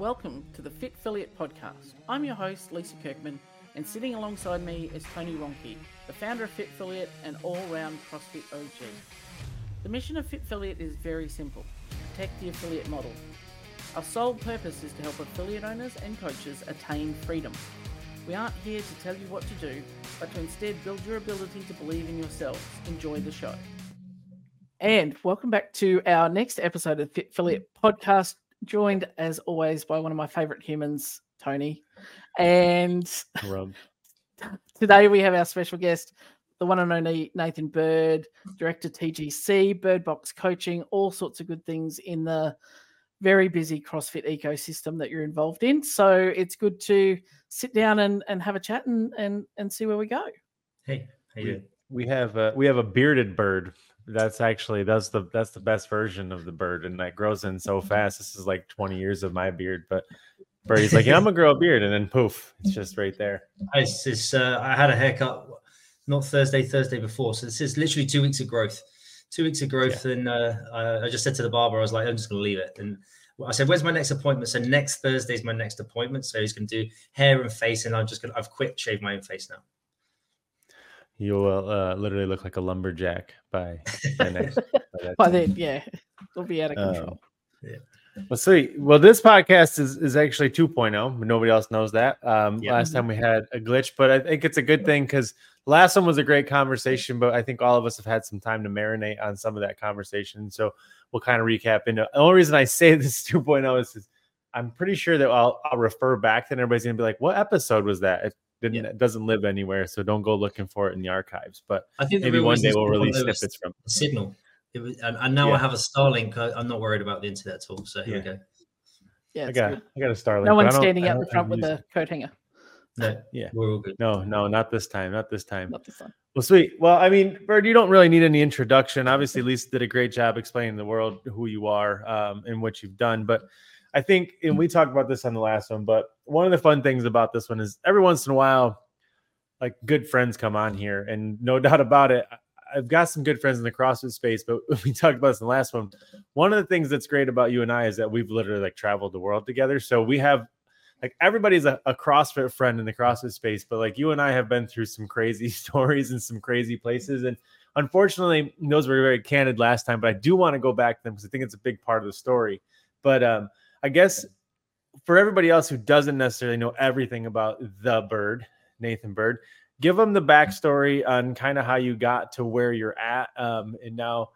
Welcome to the Fit Affiliate Podcast. I'm your host, Lisa Kirkman, and sitting alongside me is Tony Ronke, the founder of Fit Affiliate and all round CrossFit OG. The mission of Fit Affiliate is very simple protect the affiliate model. Our sole purpose is to help affiliate owners and coaches attain freedom. We aren't here to tell you what to do, but to instead build your ability to believe in yourselves. Enjoy the show. And welcome back to our next episode of Fit Affiliate Podcast, joined as always by one of my favorite humans, Tony. And Rub. today we have our special guest, the one and only Nathan Bird, director TGC, Birdbox Coaching, all sorts of good things in the very busy CrossFit ecosystem that you're involved in. So it's good to sit down and, and have a chat and, and and see where we go. Hey, how you doing? We have a, we have a bearded bird. That's actually that's the that's the best version of the bird, and that grows in so fast. This is like 20 years of my beard, but Birdy's like, yeah, I'm gonna grow a beard, and then poof, it's just right there. It's, it's, uh, I had a haircut not Thursday, Thursday before, so this is literally two weeks of growth. Two weeks of growth, and uh, I, I just said to the barber, I was like, I'm just gonna leave it, and I said, "Where's my next appointment?" So next Thursday is my next appointment. So he's going to do hair and face, and I'm just going. to I've quit shave my own face now. You will uh, literally look like a lumberjack by by next. By, By then, yeah, it'll be out of control. Um, control. Well, see, Well, this podcast is, is actually 2.0. but Nobody else knows that. Um, Yeah. Last time we had a glitch, but I think it's a good thing because last one was a great conversation, but I think all of us have had some time to marinate on some of that conversation. So we'll kind of recap. And the only reason I say this 2.0 is, is I'm pretty sure that I'll, I'll refer back and everybody's going to be like, what episode was that? Didn't, Yeah. it doesn't live anywhere. So don't go looking for it in the archives. But I think maybe one day we'll release there snippets from a signal. It was, and, and now Yeah. I have a Starlink. I, I'm not worried about the internet at all. So here Yeah. we go. Yeah, I got good. I got a Starlink. No but one's standing I out in front with a coat hanger. No, Yeah. we're all good. No, no, not this time. Not this time. Not this one. Well, sweet. Well, I mean, Bird, you don't really need any introduction. Obviously, Lisa did a great job explaining the world who you are um, and what you've done. But I think, and we talked about this on the last one, but one of the fun things about this one is every once in a while, like good friends come on here, and no doubt about it, I've got some good friends in the CrossFit space. But we talked about this in the last one. One of the things that's great about you and I is that we've literally like traveled the world together. So we have like everybody's a, a CrossFit friend in the CrossFit space, but like you and I have been through some crazy stories and some crazy places. And unfortunately, those were very candid last time, but I do want to go back to them because I think it's a big part of the story. But um, I guess for everybody else who doesn't necessarily know everything about the bird, Nathan Bird, give them the backstory on kind of how you got to where you're at um, and now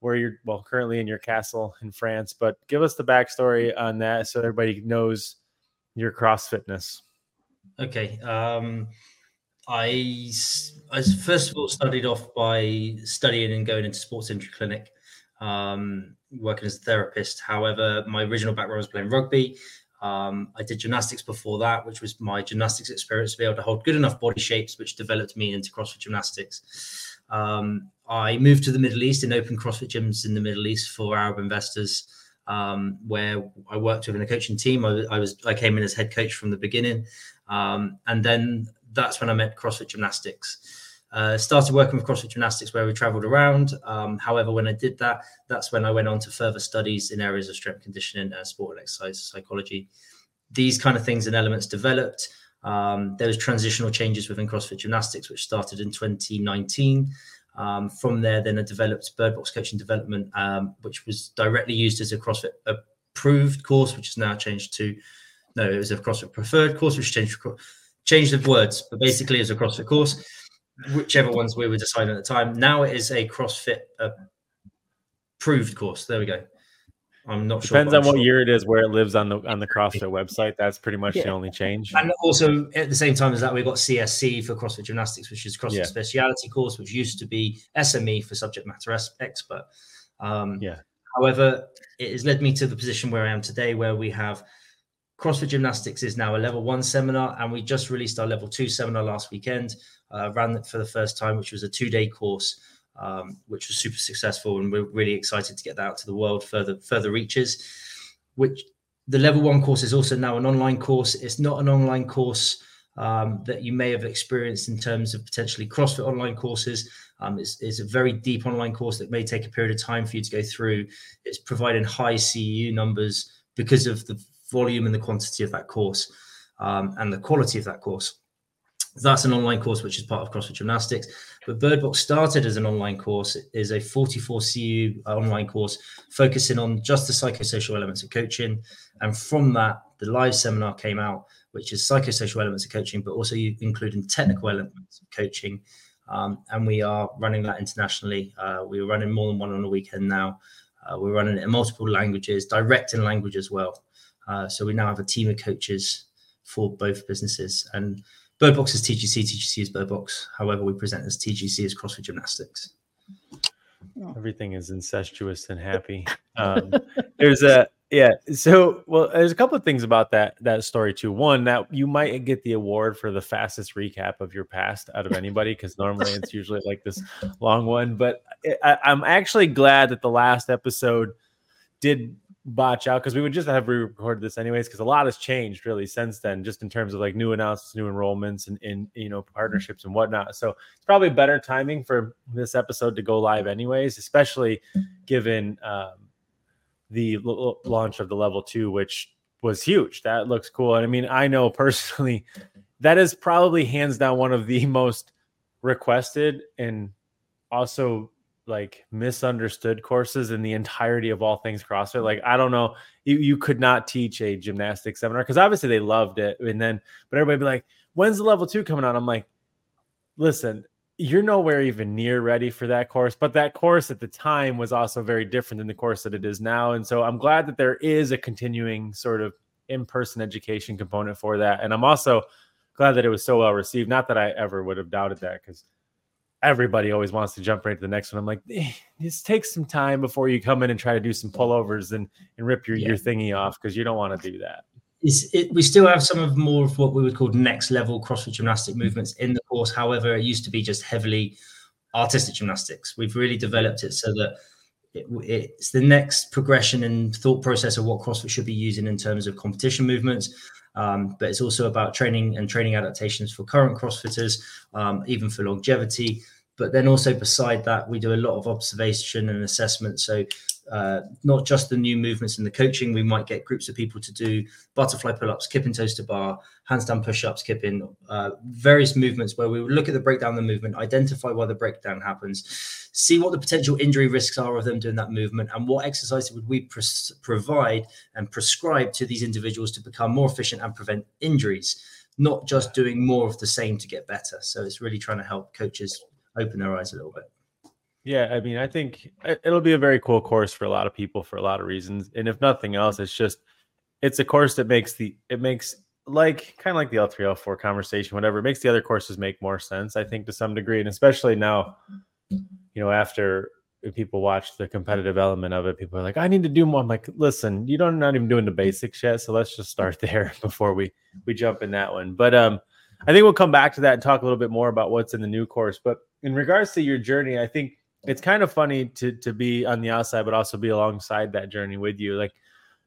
where you're, well, currently in your castle in France, but give us the backstory on that so everybody knows your cross fitness. Okay. Um, I, I first of all started off by studying and going into sports injury clinic, um, working as a therapist. However, my original background was playing rugby. Um, I did gymnastics before that, which was my gymnastics experience to be able to hold good enough body shapes, which developed me into CrossFit gymnastics. Um, I moved to the Middle East and opened CrossFit gyms in the Middle East for Arab investors um, where I worked within a coaching team. I, I was I came in as head coach from the beginning, um, and then that's when I met CrossFit Gymnastics. Uh, started working with CrossFit Gymnastics where we travelled around. Um, however, when I did that, that's when I went on to further studies in areas of strength conditioning, and sport and exercise psychology. These kind of things and elements developed. Um, there was transitional changes within CrossFit Gymnastics, which started in 2019. Um, from there, then I developed Birdbox Coaching Development, um, which was directly used as a CrossFit approved course, which has now changed to no, it was a CrossFit preferred course, which changed changed the words, but basically was a CrossFit course, whichever ones we were deciding at the time. Now it is a CrossFit approved course. There we go. I'm not sure. Depends on what sure. year it is, where it lives on the on the CrossFit website. That's pretty much the only change. And also at the same time as that, we've got CSC for CrossFit Gymnastics, which is CrossFit Yeah. Speciality course, which used to be SME for Subject Matter Expert. Um, Yeah. However, it has led me to the position where I am today, where we have CrossFit Gymnastics is now a level one seminar, and we just released our level two seminar last weekend. Uh, ran it for the first time, which was a two day course, um, which was super successful, and we're really excited to get that out to the world, further further reaches. Which the level one course is also now an online course. It's not an online course um, that you may have experienced in terms of potentially CrossFit online courses. Um, it's, it's a very deep online course that may take a period of time for you to go through. It's providing high CEU numbers because of the volume and the quantity of that course um, and the quality of that course. That's an online course which is part of CrossFit Gymnastics. But Birdbox started as an online course. It is a 44 CEU online course focusing on just the psychosocial elements of coaching. And from that, the live seminar came out, which is psychosocial elements of coaching, but also including technical elements of coaching. Um, and we are running that internationally. Uh, we're running more than one on a weekend now. Uh, we're running it in multiple languages, direct in language as well. Uh, so we now have a team of coaches for both businesses. And Birdbox is TGC, TGC is Birdbox. However, we present as TGC as CrossFit Gymnastics. Everything is incestuous and happy. Um, there's a yeah. So well, there's a couple of things about that that story too. One that you might get the award for the fastest recap of your past out of anybody because normally it's usually like this long one. But I, I'm actually glad that the last episode did botch out because we would just have re-recorded this anyways because a lot has changed really since then just in terms of like new announcements new enrollments and, in you know partnerships and whatnot. So it's probably better timing for this episode to go live anyways especially given um, the l- launch of the level two which was huge. That looks cool. And i mean i know personally that is probably hands down one of the most requested and also like misunderstood courses in the entirety of all things CrossFit. Like, mm-hmm. I don't know, you, you could not teach a gymnastics seminar because obviously they loved it. And then, but everybody be like, when's the level two coming on? I'm like, listen, you're nowhere even near ready for that course. But that course at the time was also very different than the course that it is now. And so I'm glad that there is a continuing sort of in person education component for that. And I'm also glad that it was so well received. Not that I ever would have doubted that because everybody always wants to jump right to the next one. I'm like, eh, just take some time before you come in and try to do some pullovers and, and rip your, yeah. your thingy off because you don't want to do that. It, we still have some of more of what we would call next level CrossFit gymnastic movements in the course. However, it used to be just heavily artistic gymnastics. We've really developed it so that it, it's the next progression and thought process of what CrossFit should be using in terms of competition movements. Um, but it's also about training and training adaptations for current CrossFitters, um, even for longevity. But then also beside that, we do a lot of observation and assessment. So uh, not just the new movements in the coaching. We might get groups of people to do butterfly pull-ups, kipping toes to bar, handstand push-ups, kipping, uh, various movements where we would look at the breakdown of the movement, identify why the breakdown happens, see what the potential injury risks are of them doing that movement, and what exercises would we pres- provide and prescribe to these individuals to become more efficient and prevent injuries, not just doing more of the same to get better. So it's really trying to help coaches open their eyes a little bit. Yeah, I mean, I think it'll be a very cool course for a lot of people for a lot of reasons. And if nothing else, it's just it's a course that makes the it makes like kind of like the L3 L4 conversation, whatever. It makes the other courses make more sense, I think, to some degree. And especially now, you know, after people watch the competitive element of it, people are like, I need to do more. I'm like, listen, you don't not even doing the basics yet. So let's just start there before we we jump in that one. But um I think we'll come back to that and talk a little bit more about what's in the new course. But in regards to your journey, I think it's kind of funny to to be on the outside, but also be alongside that journey with you. Like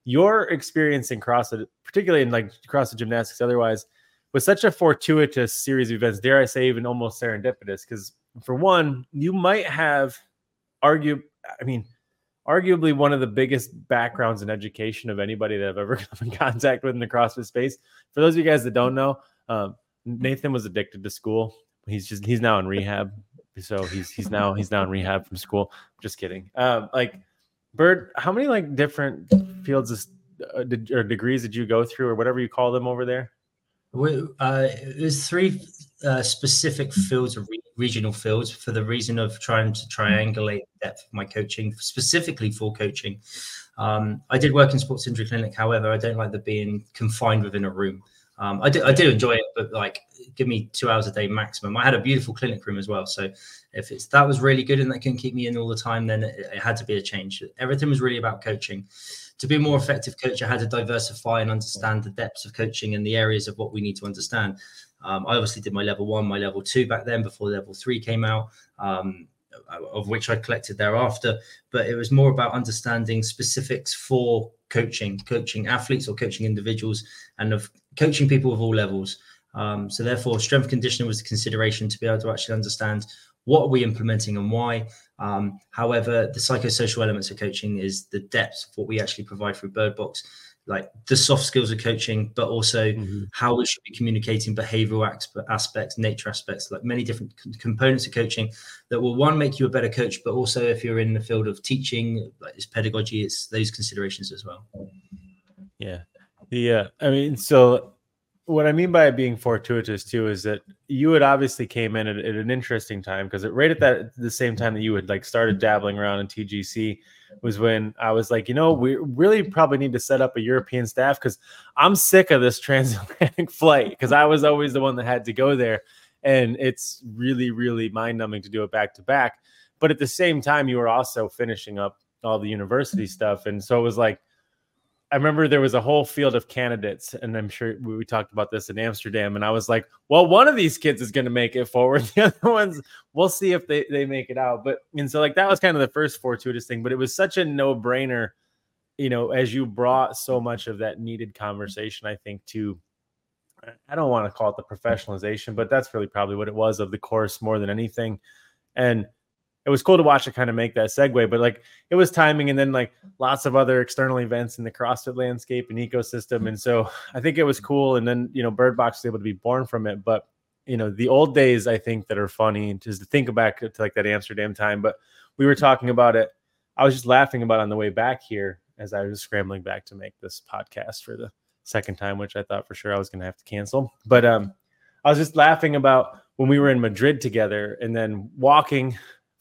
your experience in CrossFit, particularly in like CrossFit gymnastics, otherwise, was such a fortuitous series of events. Dare I say, even almost serendipitous? Because for one, you might have argue. I mean, arguably one of the biggest backgrounds in education of anybody that I've ever come in contact with in the CrossFit space. For those of you guys that don't know, um, Nathan was addicted to school. He's just he's now in rehab so he's he's now he's now in rehab from school. Just kidding. Um, like Bird, how many like different fields of, uh, or degrees did you go through, or whatever you call them over there? Uh, there's three uh, specific fields or re- regional fields for the reason of trying to triangulate depth of my coaching, specifically for coaching. Um, I did work in sports injury clinic, however, I don't like the being confined within a room. Um, I do I do enjoy it, but like give me two hours a day maximum. I had a beautiful clinic room as well, so if it's that was really good and that can keep me in all the time, then it, it had to be a change. Everything was really about coaching. To be a more effective coach, I had to diversify and understand the depths of coaching and the areas of what we need to understand. Um, I obviously did my level one, my level two back then before level three came out. Um, of which I collected thereafter, but it was more about understanding specifics for coaching, coaching athletes or coaching individuals, and of coaching people of all levels. Um, so therefore, strength conditioning was a consideration to be able to actually understand what are we implementing and why. Um, however, the psychosocial elements of coaching is the depth of what we actually provide through Birdbox. like the soft skills of coaching, but also Mhm. how we should be communicating behavioral aspects, nature aspects, like many different components of coaching that will one make you a better coach, but also if you're in the field of teaching, like it's pedagogy, it's those considerations as well. Yeah. Yeah. I mean, so what I mean by it being fortuitous too is that you had obviously came in at, at an interesting time because right at that the same time that you had like started dabbling around in TGC was when I was like, you know, we really probably need to set up a European staff because I'm sick of this transatlantic flight because I was always the one that had to go there. And it's really, really mind numbing to do it back to back. But at the same time, you were also finishing up all the university stuff. And so it was like, I remember there was a whole field of candidates, and I'm sure we, talked about this in Amsterdam. And I was like, well, one of these kids is going to make it forward. The other ones, we'll see if they, they make it out. But, and so, like, that was kind of the first fortuitous thing, but it was such a no brainer, you know, as you brought so much of that needed conversation, I think, to, I don't want to call it the professionalization, but that's really probably what it was of the course more than anything. And, it was cool to watch it kind of make that segue, but like it was timing and then like lots of other external events in the CrossFit landscape and ecosystem. And so I think it was cool. And then, you know, Birdbox was able to be born from it. But, you know, the old days I think that are funny just to think back to like that Amsterdam time. But we were talking about it. I was just laughing about on the way back here as I was scrambling back to make this podcast for the second time, which I thought for sure I was going to have to cancel. But um, I was just laughing about when we were in Madrid together and then walking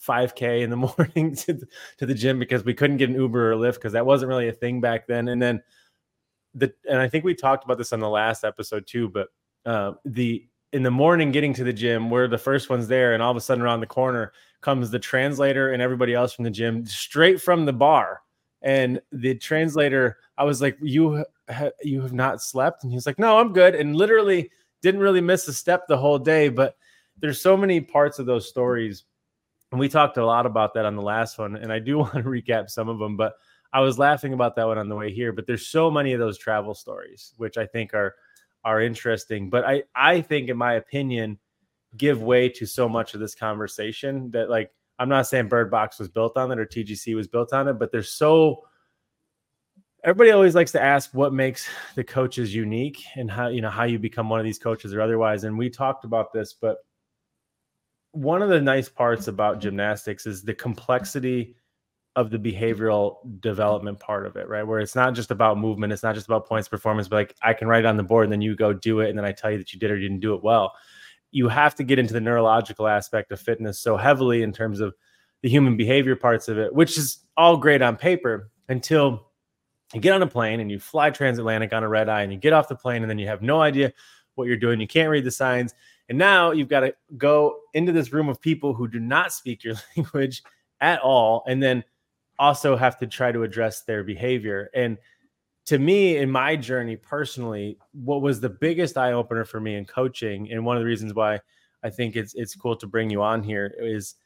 5k in the morning to the, to the gym because we couldn't get an Uber or Lyft because that wasn't really a thing back then. And then the and I think we talked about this on the last episode too, but uh, the in the morning getting to the gym, we're the first ones there, and all of a sudden around the corner comes the translator and everybody else from the gym straight from the bar. And the translator, I was like, "You ha- you have not slept?" And he was like, "No, I'm good." And literally didn't really miss a step the whole day. But there's so many parts of those stories and we talked a lot about that on the last one and i do want to recap some of them but i was laughing about that one on the way here but there's so many of those travel stories which i think are are interesting but i i think in my opinion give way to so much of this conversation that like i'm not saying birdbox was built on it or tgc was built on it but there's so everybody always likes to ask what makes the coaches unique and how you know how you become one of these coaches or otherwise and we talked about this but one of the nice parts about gymnastics is the complexity of the behavioral development part of it, right? Where it's not just about movement, it's not just about points performance, but like I can write it on the board and then you go do it and then I tell you that you did or didn't do it well. You have to get into the neurological aspect of fitness so heavily in terms of the human behavior parts of it, which is all great on paper until you get on a plane and you fly transatlantic on a red eye and you get off the plane and then you have no idea what you're doing. You can't read the signs and now you've got to go into this room of people who do not speak your language at all, and then also have to try to address their behavior. And to me, in my journey personally, what was the biggest eye opener for me in coaching, and one of the reasons why I think it's it's cool to bring you on here is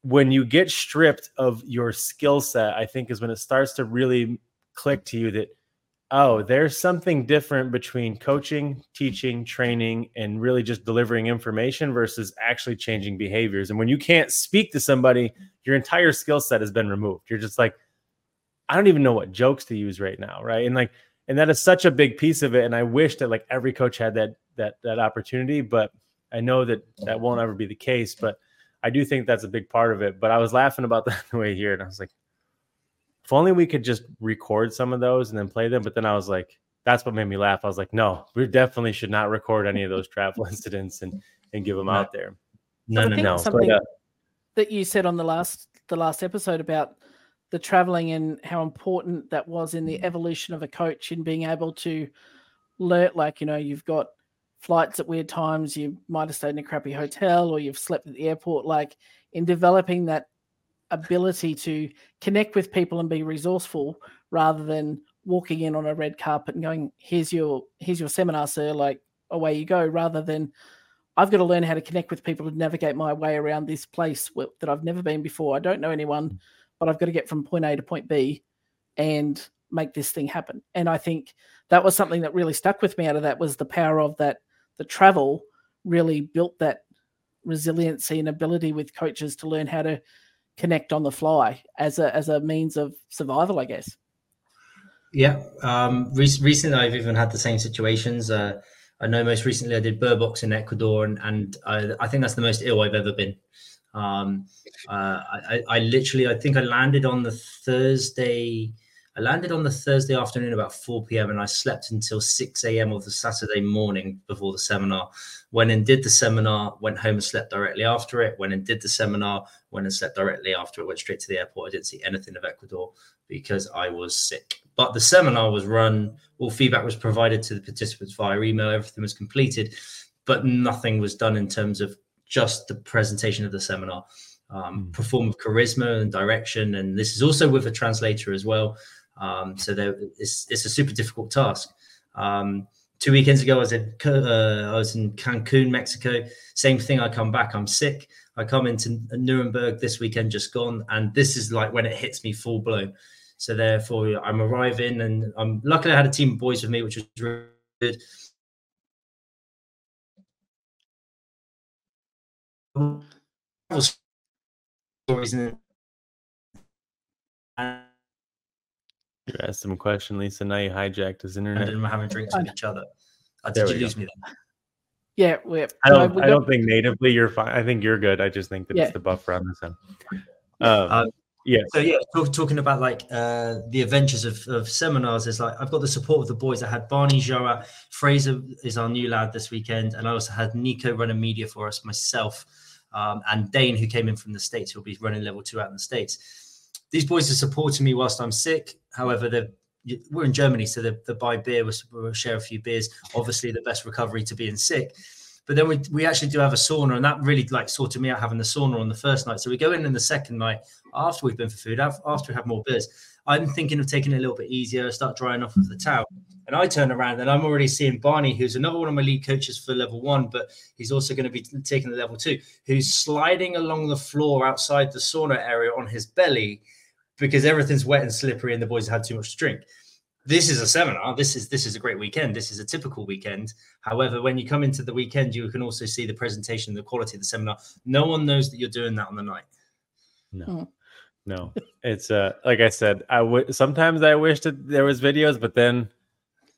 when you get stripped of your skill set, I think is when it starts to really click to you that oh, there's something different between coaching, teaching, training, and really just delivering information versus actually changing behaviors. And when you can't speak to somebody, your entire skill set has been removed. You're just like, I don't even know what jokes to use right now, right? And like, and that is such a big piece of it. And I wish that like every coach had that that that opportunity, but I know that that won't ever be the case. But I do think that's a big part of it. But I was laughing about that the way here, and I was like, if only we could just record some of those and then play them. But then I was like, that's what made me laugh. I was like, no, we definitely should not record any of those travel incidents and and give them No. out there. No, I no, think no. something But, uh, that you said on the last the last episode about the traveling and how important that was in the evolution of a coach in being able to learn like you know you've got flights at weird times you might have stayed in a crappy hotel or you've slept at the airport like in developing that ability to connect with people and be resourceful rather than walking in on a red carpet and going here's your here's your seminar sir like away you go rather than I've got to learn how to connect with people to navigate my way around this place that I've never been before. I don't know anyone, mm. but I've got to get from point A to point B and make this thing happen. And I think that was something that really stuck with me out of that was the power of that the travel really built that resiliency and ability with coaches to learn how to connect on the fly as a as a means of survival, I guess. Yeah. Um, re- recently, I've even had the same situations. Uh, I know most recently I did Birdbox in Ecuador, and, and I, I think that's the most ill I've ever been. Um, uh, I, I literally, I think I landed on the Thursday. I landed on the Thursday afternoon about 4 p.m. and I slept until 6 a.m. of the Saturday morning before the seminar. Went and did the seminar, went home and slept directly after it. Went and did the seminar, went and slept directly after it. Went straight to the airport. I didn't see anything of Ecuador because I was sick. But the seminar was run, all feedback was provided to the participants via email, everything was completed, but nothing was done in terms of just the presentation of the seminar. Um, mm. Perform with charisma and direction, and this is also with a translator as well. Um, so there, it's, it's a super difficult task. Um, two weekends ago, I was in uh, I was in Cancun, Mexico. Same thing. I come back, I'm sick. I come into Nuremberg this weekend, just gone, and this is like when it hits me full blown. So therefore, I'm arriving, and I'm luckily I had a team of boys with me, which was really good. Stories You asked him a question, Lisa. Now you hijacked his internet. And we're having drinks with each other. Uh, did you lose go. me then? Yeah, we're, I don't. I don't think natively you're fine. I think you're good. I just think that yeah. it's the buffer on this end. Um, um, yeah. So yeah, talk, talking about like uh, the adventures of, of seminars is like I've got the support of the boys. I had Barney Joa, Fraser is our new lad this weekend, and I also had Nico running media for us, myself, um, and Dane who came in from the states who'll be running level two out in the states. These boys are supporting me whilst I'm sick. However, they're we're in Germany, so they, buy beer. We'll, we'll share a few beers. Obviously, the best recovery to being sick. But then we, we actually do have a sauna, and that really like sorted me out having the sauna on the first night. So we go in in the second night after we've been for food, after we have more beers. I'm thinking of taking it a little bit easier, start drying off of the towel. And I turn around and I'm already seeing Barney, who's another one of my lead coaches for level one, but he's also going to be taking the level two, who's sliding along the floor outside the sauna area on his belly because everything's wet and slippery and the boys had too much to drink this is a seminar. This is this is a great weekend. This is a typical weekend. However, when you come into the weekend, you can also see the presentation, the quality of the seminar. No one knows that you're doing that on the night. No, hmm. no. It's uh like I said, I would sometimes I wish that there was videos, but then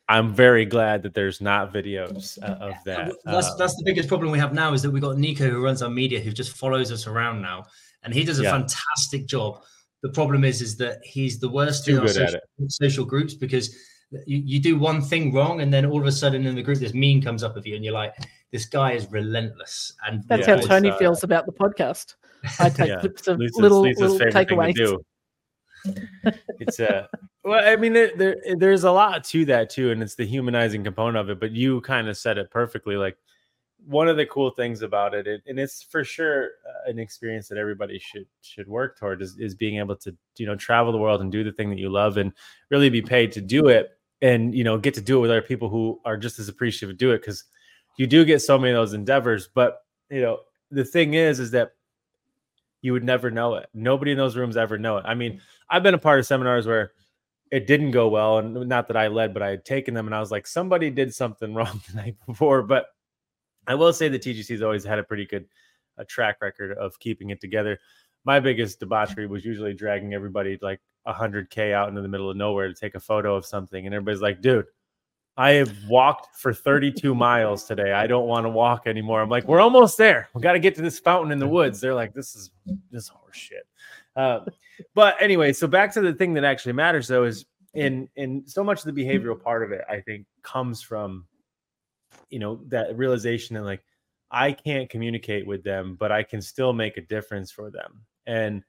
I'm very glad that there's not videos uh, of that. That's uh, that's the biggest problem we have now is that we've got Nico who runs our media who just follows us around now, and he does a yeah. fantastic job the problem is, is that he's the worst in our social, social, groups because you, you do one thing wrong and then all of a sudden in the group this meme comes up of you and you're like, this guy is relentless. And that's yeah, how Tony uh, feels about the podcast. I take yeah. clips of Lisa's, little Lisa's little takeaways. it's a uh, well, I mean, there, there there's a lot to that too, and it's the humanizing component of it. But you kind of said it perfectly. Like one of the cool things about it, it and it's for sure uh, an experience that everybody should should work toward is, is being able to you know travel the world and do the thing that you love and really be paid to do it and you know get to do it with other people who are just as appreciative to do it because you do get so many of those endeavors but you know the thing is is that you would never know it. Nobody in those rooms ever know it. I mean i've been a part of seminars where it didn't go well and not that i led but i had taken them and i was like somebody did something wrong the night before but I will say the TGC has always had a pretty good a track record of keeping it together. My biggest debauchery was usually dragging everybody like 100K out into the middle of nowhere to take a photo of something. And everybody's like, dude, I have walked for 32 miles today. I don't want to walk anymore. I'm like, we're almost there. We got to get to this fountain in the woods. They're like, this is this horse shit. Uh, but anyway, so back to the thing that actually matters though is in in so much of the behavioral part of it, I think comes from you know that realization and like I can't communicate with them, but I can still make a difference for them. And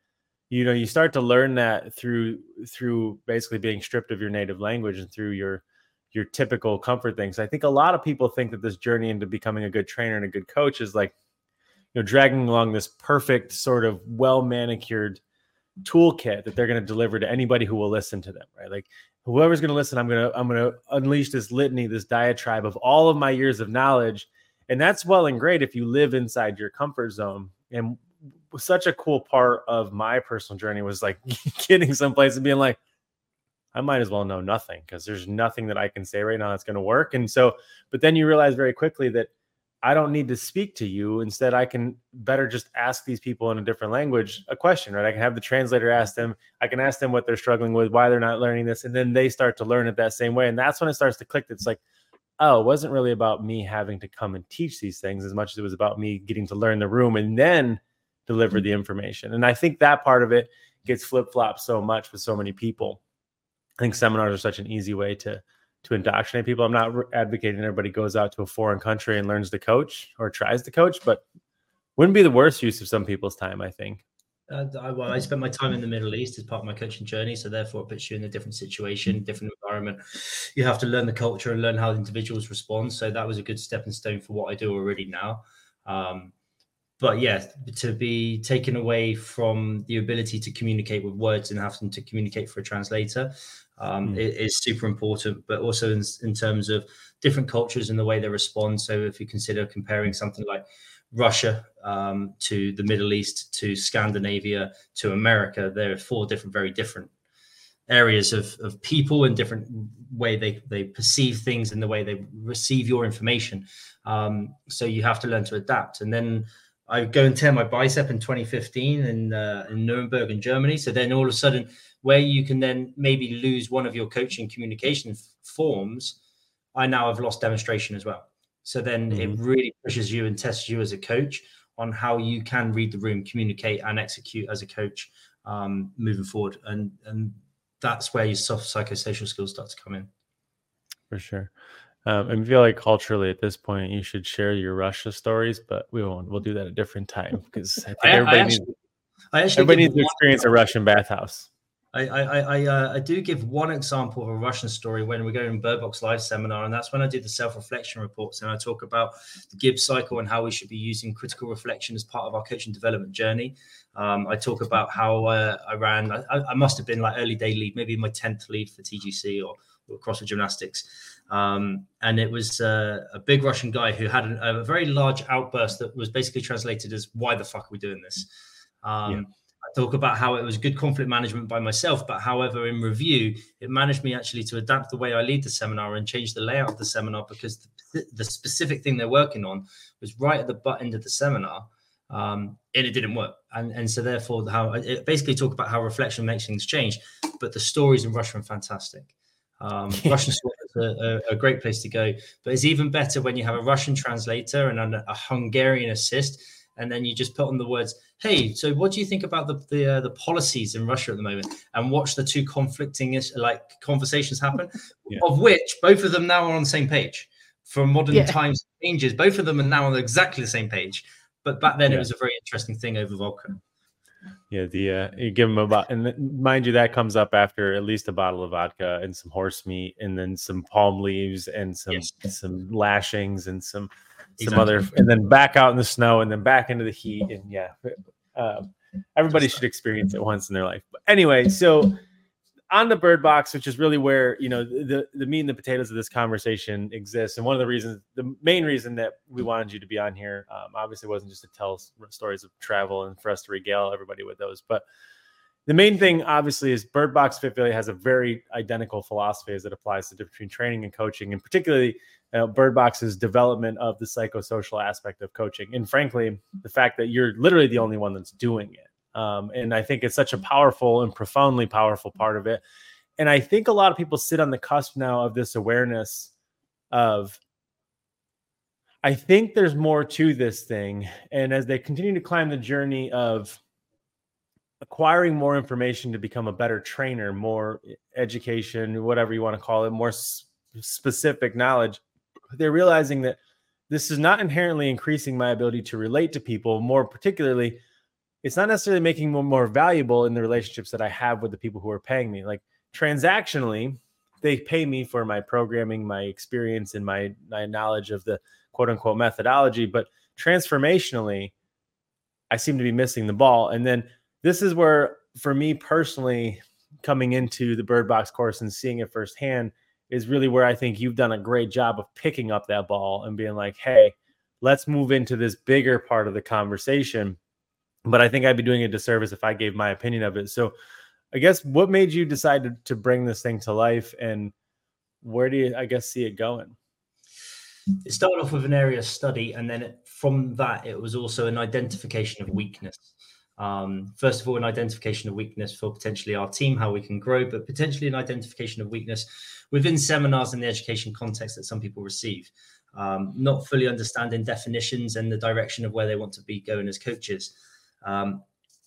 you know, you start to learn that through through basically being stripped of your native language and through your your typical comfort things. I think a lot of people think that this journey into becoming a good trainer and a good coach is like you know dragging along this perfect sort of well manicured toolkit that they're going to deliver to anybody who will listen to them, right? Like whoever's going to listen, I'm going to I'm going to unleash this litany, this diatribe of all of my years of knowledge, and that's well and great if you live inside your comfort zone. And such a cool part of my personal journey was like getting someplace and being like, I might as well know nothing because there's nothing that I can say right now that's going to work. And so, but then you realize very quickly that I don't need to speak to you. Instead, I can better just ask these people in a different language a question, right? I can have the translator ask them, I can ask them what they're struggling with, why they're not learning this, and then they start to learn it that same way. And that's when it starts to click. It's like, oh, it wasn't really about me having to come and teach these things as much as it was about me getting to learn the room and then deliver the information. And I think that part of it gets flip flopped so much with so many people. I think seminars are such an easy way to to indoctrinate people. I'm not advocating everybody goes out to a foreign country and learns to coach or tries to coach, but wouldn't be the worst use of some people's time, I think. Uh, I, well, I spent my time in the Middle East as part of my coaching journey, so therefore it puts you in a different situation, different environment. You have to learn the culture and learn how individuals respond. So that was a good stepping stone for what I do already now. Um, but yeah, to be taken away from the ability to communicate with words and having to communicate for a translator um, mm. is super important. But also in, in terms of different cultures and the way they respond. So if you consider comparing something like Russia um, to the Middle East to Scandinavia to America, there are four different, very different areas of, of people and different way they, they perceive things and the way they receive your information. Um, so you have to learn to adapt. And then I go and tear my bicep in 2015 in uh, in Nuremberg in Germany. So then all of a sudden, where you can then maybe lose one of your coaching communication forms, I now have lost demonstration as well. So then mm-hmm. it really pushes you and tests you as a coach on how you can read the room, communicate, and execute as a coach um, moving forward. And and that's where your soft psychosocial skills start to come in. For sure. Um, I feel like culturally at this point you should share your Russia stories, but we won't. We'll do that a different time because I think I, everybody I actually, needs. I actually everybody needs to experience a Russian bathhouse. I I I, uh, I do give one example of a Russian story when we go in Birdbox Live seminar, and that's when I do the self reflection reports, and I talk about the Gibbs cycle and how we should be using critical reflection as part of our coaching development journey. Um, I talk about how uh, I ran. I, I, must have been like early day lead, maybe my tenth lead for TGC or, or CrossFit Gymnastics, um, and it was uh, a big Russian guy who had an, a very large outburst that was basically translated as "Why the fuck are we doing this?" Um, yeah. I talk about how it was good conflict management by myself, but however, in review, it managed me actually to adapt the way I lead the seminar and change the layout of the seminar because the, the specific thing they're working on was right at the butt end of the seminar. Um, and it didn't work. And and so therefore, how it basically talk about how reflection makes things change. But the stories in Russia are fantastic. Um, Russian is a, a, great place to go, but it's even better when you have a Russian translator and a, a, Hungarian assist, and then you just put on the words, "Hey, so what do you think about the the, uh, the policies in Russia at the moment?" and watch the two conflicting like conversations happen, yeah. of which both of them now are on the same page. For modern yeah. times changes, both of them are now on exactly the same page. But back then, yeah. it was a very interesting thing over vodka. Yeah, the uh, you give them about, and mind you, that comes up after at least a bottle of vodka and some horse meat, and then some palm leaves and some yes. some lashings and some some other, and then back out in the snow, and then back into the heat, and yeah, uh, everybody should experience it once in their life. But anyway, so on the birdbox, which is really where you know the the meat and the potatoes of this conversation exists, and one of the reasons, the main reason that we wanted you to be on here, um, obviously wasn't just to tell stories of travel and for us to regale everybody with those, but the main thing, obviously, is Birdbox Fit Philly has a very identical philosophy as it applies to between training and coaching, and particularly uh, Birdbox's development of the psychosocial aspect of coaching, and frankly, the fact that you're literally the only one that's doing it um, and I think it's such a powerful and profoundly powerful part of it. And I think a lot of people sit on the cusp now of this awareness of, I think there's more to this thing. And as they continue to climb the journey of acquiring more information to become a better trainer, more education, whatever you want to call it, more s- specific knowledge, they're realizing that this is not inherently increasing my ability to relate to people, more particularly it's not necessarily making me more valuable in the relationships that I have with the people who are paying me. Like transactionally, they pay me for my programming, my experience, and my, my knowledge of the quote unquote methodology. But transformationally, I seem to be missing the ball. And then this is where, for me personally, coming into the Birdbox course and seeing it firsthand is really where I think you've done a great job of picking up that ball and being like, hey, let's move into this bigger part of the conversation but I think I'd be doing a disservice if I gave my opinion of it. So, I guess what made you decide to, to bring this thing to life, and where do you, I guess, see it going? it started off with an area of study, and then it, from that, it was also an identification of weakness. Um, first of all, an identification of weakness for potentially our team, how we can grow, but potentially an identification of weakness within seminars and the education context that some people receive. Um, not fully understanding definitions and the direction of where they want to be going as coaches. Um,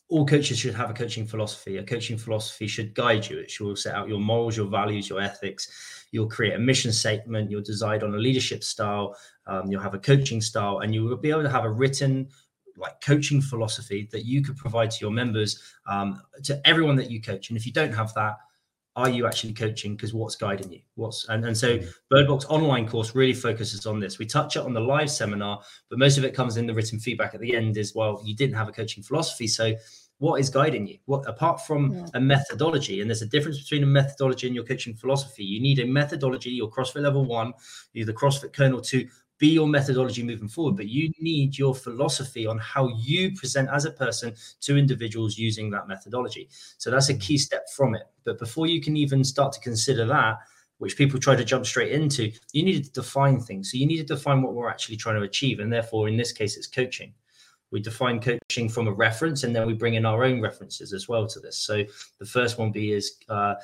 all coaches should have a coaching philosophy. A coaching philosophy should guide you. It should set out your morals, your values, your ethics. You'll create a mission statement. You'll decide on a leadership style. Um, you'll have a coaching style, and you will be able to have a written like coaching philosophy that you could provide to your members, um, to everyone that you coach. And if you don't have that, are you actually coaching? Because what's guiding you? What's and, and so mm-hmm. birdbox online course really focuses on this. We touch it on the live seminar but most of it comes in the written feedback at the end is well. You didn't have a coaching philosophy so what is guiding you? What apart from yeah. a methodology and there's a difference between a methodology and your coaching philosophy you need a methodology your crossfit level one either crossfit kernel two be your methodology moving forward, but you need your philosophy on how you present as a person to individuals using that methodology. So that's a mm. key step from it. But before you can even start to consider that, which people try to jump straight into, you need to define things. So you need to define what we're actually trying to achieve. And therefore, in this case, it's coaching. We define coaching from a reference and then we bring in our own references as well to this. So the first one be is uh,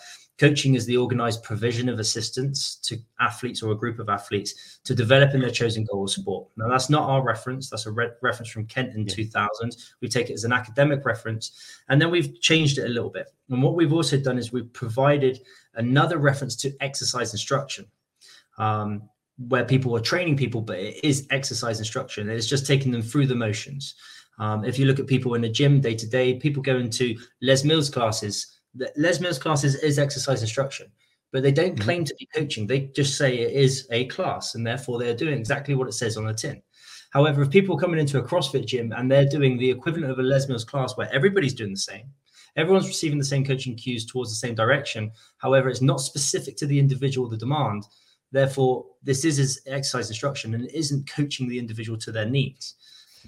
Coaching is the organized provision of assistance to athletes or a group of athletes to develop in their chosen goal of sport. Now, that's not our reference. That's a re- reference from Kent in yeah. 2000. We take it as an academic reference. And then we've changed it a little bit. And what we've also done is we've provided another reference to exercise instruction. Um, where people are training people, but it is exercise instruction. It's just taking them through the motions. Um, if you look at people in the gym day to day, people go into Les Mills classes Les Mills classes is exercise instruction, but they don't mm-hmm. claim to be coaching. They just say it is a class, and therefore they're doing exactly what it says on the tin. However, if people are coming into a CrossFit gym and they're doing the equivalent of a Les Mills class where everybody's doing the same, everyone's receiving the same coaching cues towards the same direction. However, it's not specific to the individual, the demand. Therefore, this is exercise instruction and it isn't coaching the individual to their needs.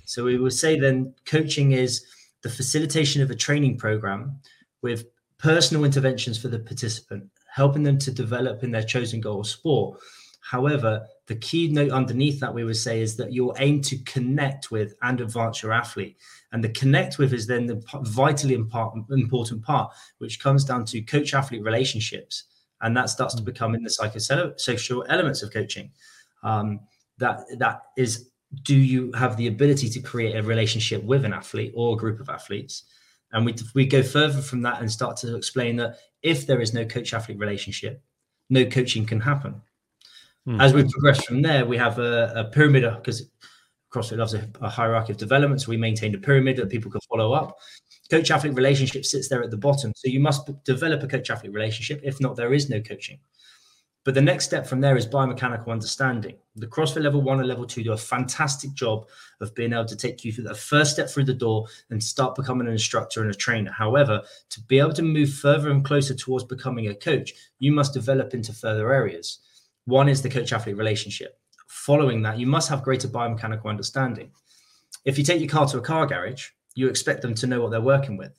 So we would say then coaching is the facilitation of a training program with personal interventions for the participant, helping them to develop in their chosen goal of sport. However, the key note underneath that we would say is that you'll aim to connect with and advance your athlete. And the connect with is then the vitally important part, which comes down to coach athlete relationships. And that starts to mm. become in the psychosocial elements of coaching. Um, that that is do you have the ability to create a relationship with an athlete or a group of athletes and we, we go further from that and start to explain that if there is no coach athlete relationship, no coaching can happen. Mm. As we progress from there, we have a, a pyramid because CrossFit loves a, a, hierarchy of development. So we maintain a pyramid that people can follow up. Coach athlete relationship sits there at the bottom. So you must develop a coach athlete relationship. If not, there is no coaching. But the next step from there is biomechanical understanding. The CrossFit level one and level two do a fantastic job of being able to take you through the first step through the door and start becoming an instructor and a trainer. However, to be able to move further and closer towards becoming a coach, you must develop into further areas. One is the coach athlete relationship. Following that, you must have greater biomechanical understanding. If you take your car to a car garage, you expect them to know what they're working with.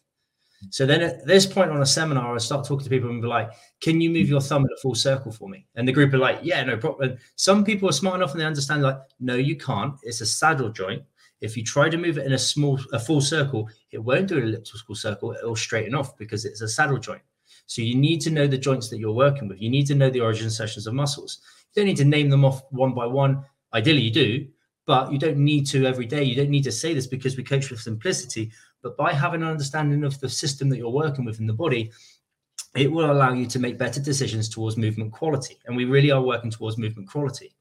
So then at this point on a seminar, I start talking to people and be like, can you move your thumb in a full circle for me? And the group are like, yeah, no problem. some people are smart enough and they understand like, no, you can't. It's a saddle joint. If you try to move it in a small, a full circle, it won't do an elliptical circle. It'll straighten off because it's a saddle joint. So you need to know the joints that you're working with. You need to know the origin insertions of muscles. You don't need to name them off one by one. Ideally, you do, but you don't need to every day. You don't need to say this because we coach with simplicity. But by having an understanding of the system that you're working with in the body, it will allow you to make better decisions towards movement quality. And we really are working towards movement quality.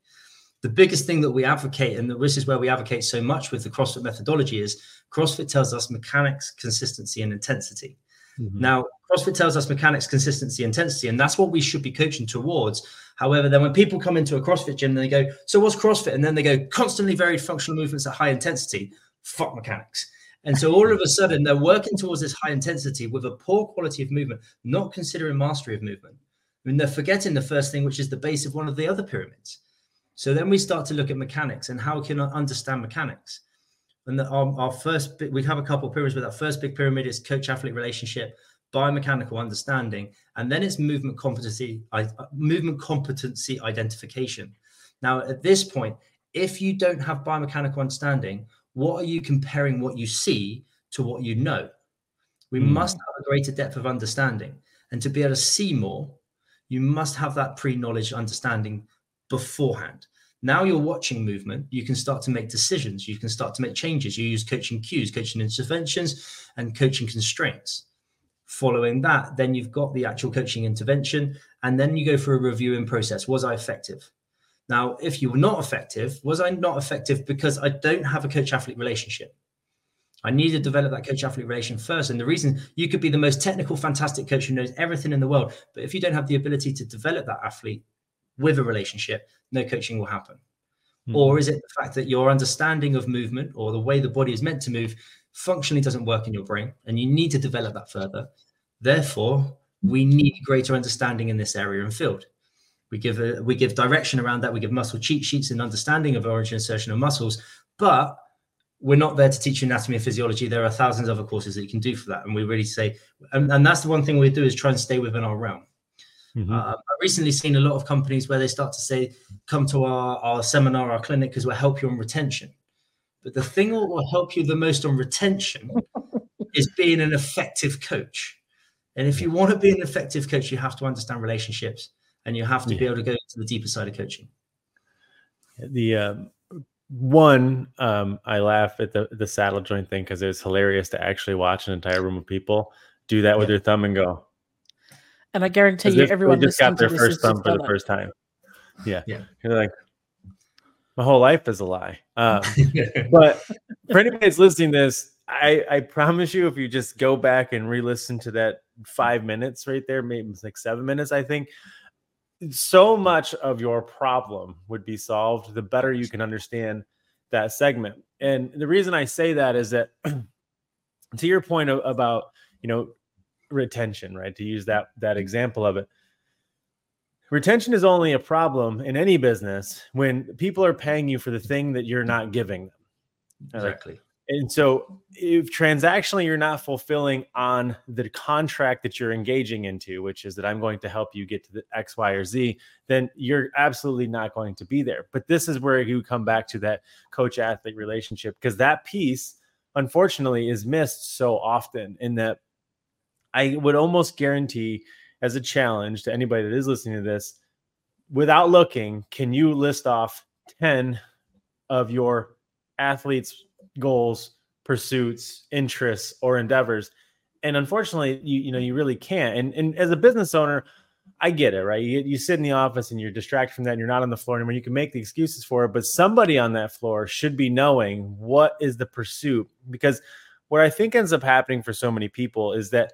The biggest thing that we advocate, and this is where we advocate so much with the CrossFit methodology, is CrossFit tells us mechanics, consistency, and intensity. Mm-hmm. Now, CrossFit tells us mechanics, consistency, intensity, and that's what we should be coaching towards. However, then when people come into a CrossFit gym, they go, "So what's CrossFit?" And then they go, "Constantly varied functional movements at high intensity." Fuck mechanics. And so all of a sudden, they're working towards this high intensity with a poor quality of movement, not considering mastery of movement. I mean, they're forgetting the first thing, which is the base of one of the other pyramids. So then we start to look at mechanics and how can I understand mechanics. And the, our, our, first, we have a couple of pyramids, but that first big pyramid is coach-athlete relationship, biomechanical understanding, and then it's movement competency, movement competency identification. Now, at this point, if you don't have biomechanical understanding, what are you comparing what you see to what you know? We mm. must have a greater depth of understanding. And to be able to see more, you must have that pre knowledge understanding beforehand. Now you're watching movement, you can start to make decisions, you can start to make changes. You use coaching cues, coaching interventions, and coaching constraints. Following that, then you've got the actual coaching intervention, and then you go for a review reviewing process. Was I effective? Now, if you were not effective, was I not effective because I don't have a coach athlete relationship? I need to develop that coach athlete relation first. And the reason you could be the most technical, fantastic coach who knows everything in the world, but if you don't have the ability to develop that athlete with a relationship, no coaching will happen. Mm-hmm. Or is it the fact that your understanding of movement or the way the body is meant to move functionally doesn't work in your brain and you need to develop that further? Therefore, we need greater understanding in this area and field. We give a, we give direction around that. We give muscle cheat sheets and understanding of origin insertion of muscles, but we're not there to teach you anatomy and physiology. There are thousands of other courses that you can do for that, and we really say, and, and that's the one thing we do is try and stay within our realm. Mm-hmm. Uh, I've recently seen a lot of companies where they start to say, "Come to our, our seminar, our clinic, because we'll help you on retention." But the thing that will help you the most on retention is being an effective coach. And if you want to be an effective coach, you have to understand relationships and you have to yeah. be able to go to the deeper side of coaching. The um, one, um, I laugh at the the saddle joint thing because it's hilarious to actually watch an entire room of people do that with yeah. their thumb and go. And I guarantee you, everyone just got their first thumb for the first time. Yeah, yeah. You're like, my whole life is a lie. Um, but for anybody that's listening to this, I, I promise you, if you just go back and re-listen to that five minutes right there, maybe it's like seven minutes, I think so much of your problem would be solved the better you can understand that segment. And the reason I say that is that to your point of, about, you know, retention, right? To use that that mm-hmm. example of it. Retention is only a problem in any business when people are paying you for the thing that you're not giving them. Exactly. And so, if transactionally you're not fulfilling on the contract that you're engaging into, which is that I'm going to help you get to the X, Y, or Z, then you're absolutely not going to be there. But this is where you come back to that coach athlete relationship because that piece, unfortunately, is missed so often. In that, I would almost guarantee, as a challenge to anybody that is listening to this, without looking, can you list off 10 of your athletes' goals, pursuits, interests, or endeavors. And unfortunately, you you know you really can't. And and as a business owner, I get it, right? You, you sit in the office and you're distracted from that, and you're not on the floor anymore. You can make the excuses for it, but somebody on that floor should be knowing what is the pursuit. Because what I think ends up happening for so many people is that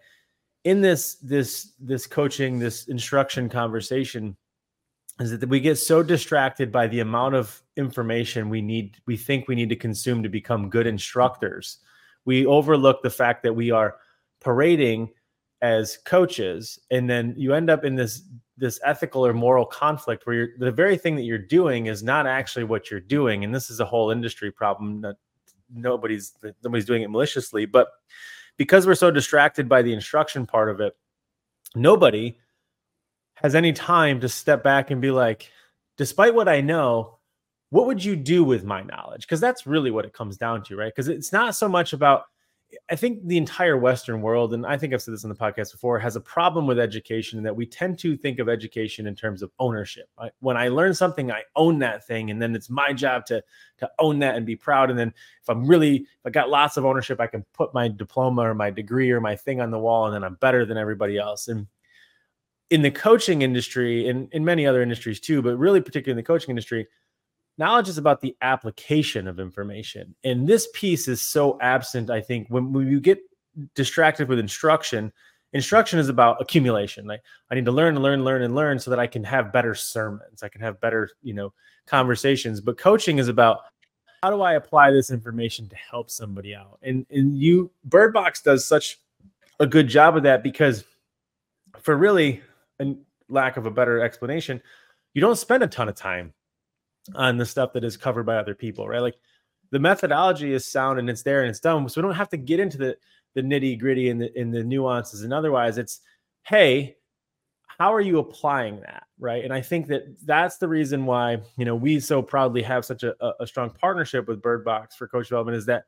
in this this this coaching, this instruction conversation, is that we get so distracted by the amount of information we need we think we need to consume to become good instructors. We overlook the fact that we are parading as coaches and then you end up in this this ethical or moral conflict where the very thing that you're doing is not actually what you're doing and this is a whole industry problem nobody's nobody's doing it maliciously but because we're so distracted by the instruction part of it nobody has any time to step back and be like, despite what I know, what would you do with my knowledge? Because that's really what it comes down to, right? Because it's not so much about, I think the entire Western world, and I think I've said this on the podcast before, has a problem with education that we tend to think of education in terms of ownership. Right? When I learn something, I own that thing, and then it's my job to to own that and be proud. And then if I'm really, if I got lots of ownership, I can put my diploma or my degree or my thing on the wall, and then I'm better than everybody else. And in the coaching industry and in many other industries too, but really particularly in the coaching industry, knowledge is about the application of information. And this piece is so absent, I think, when, when you get distracted with instruction, instruction is about accumulation. Like I need to learn and learn, learn, and learn so that I can have better sermons. I can have better, you know, conversations. But coaching is about how do I apply this information to help somebody out? And and you Birdbox does such a good job of that because for really and lack of a better explanation, you don't spend a ton of time on the stuff that is covered by other people, right? Like the methodology is sound and it's there and it's done. So we don't have to get into the the nitty gritty and the in the nuances. And otherwise, it's hey, how are you applying that right and i think that that's the reason why you know we so proudly have such a, a strong partnership with birdbox for coach development is that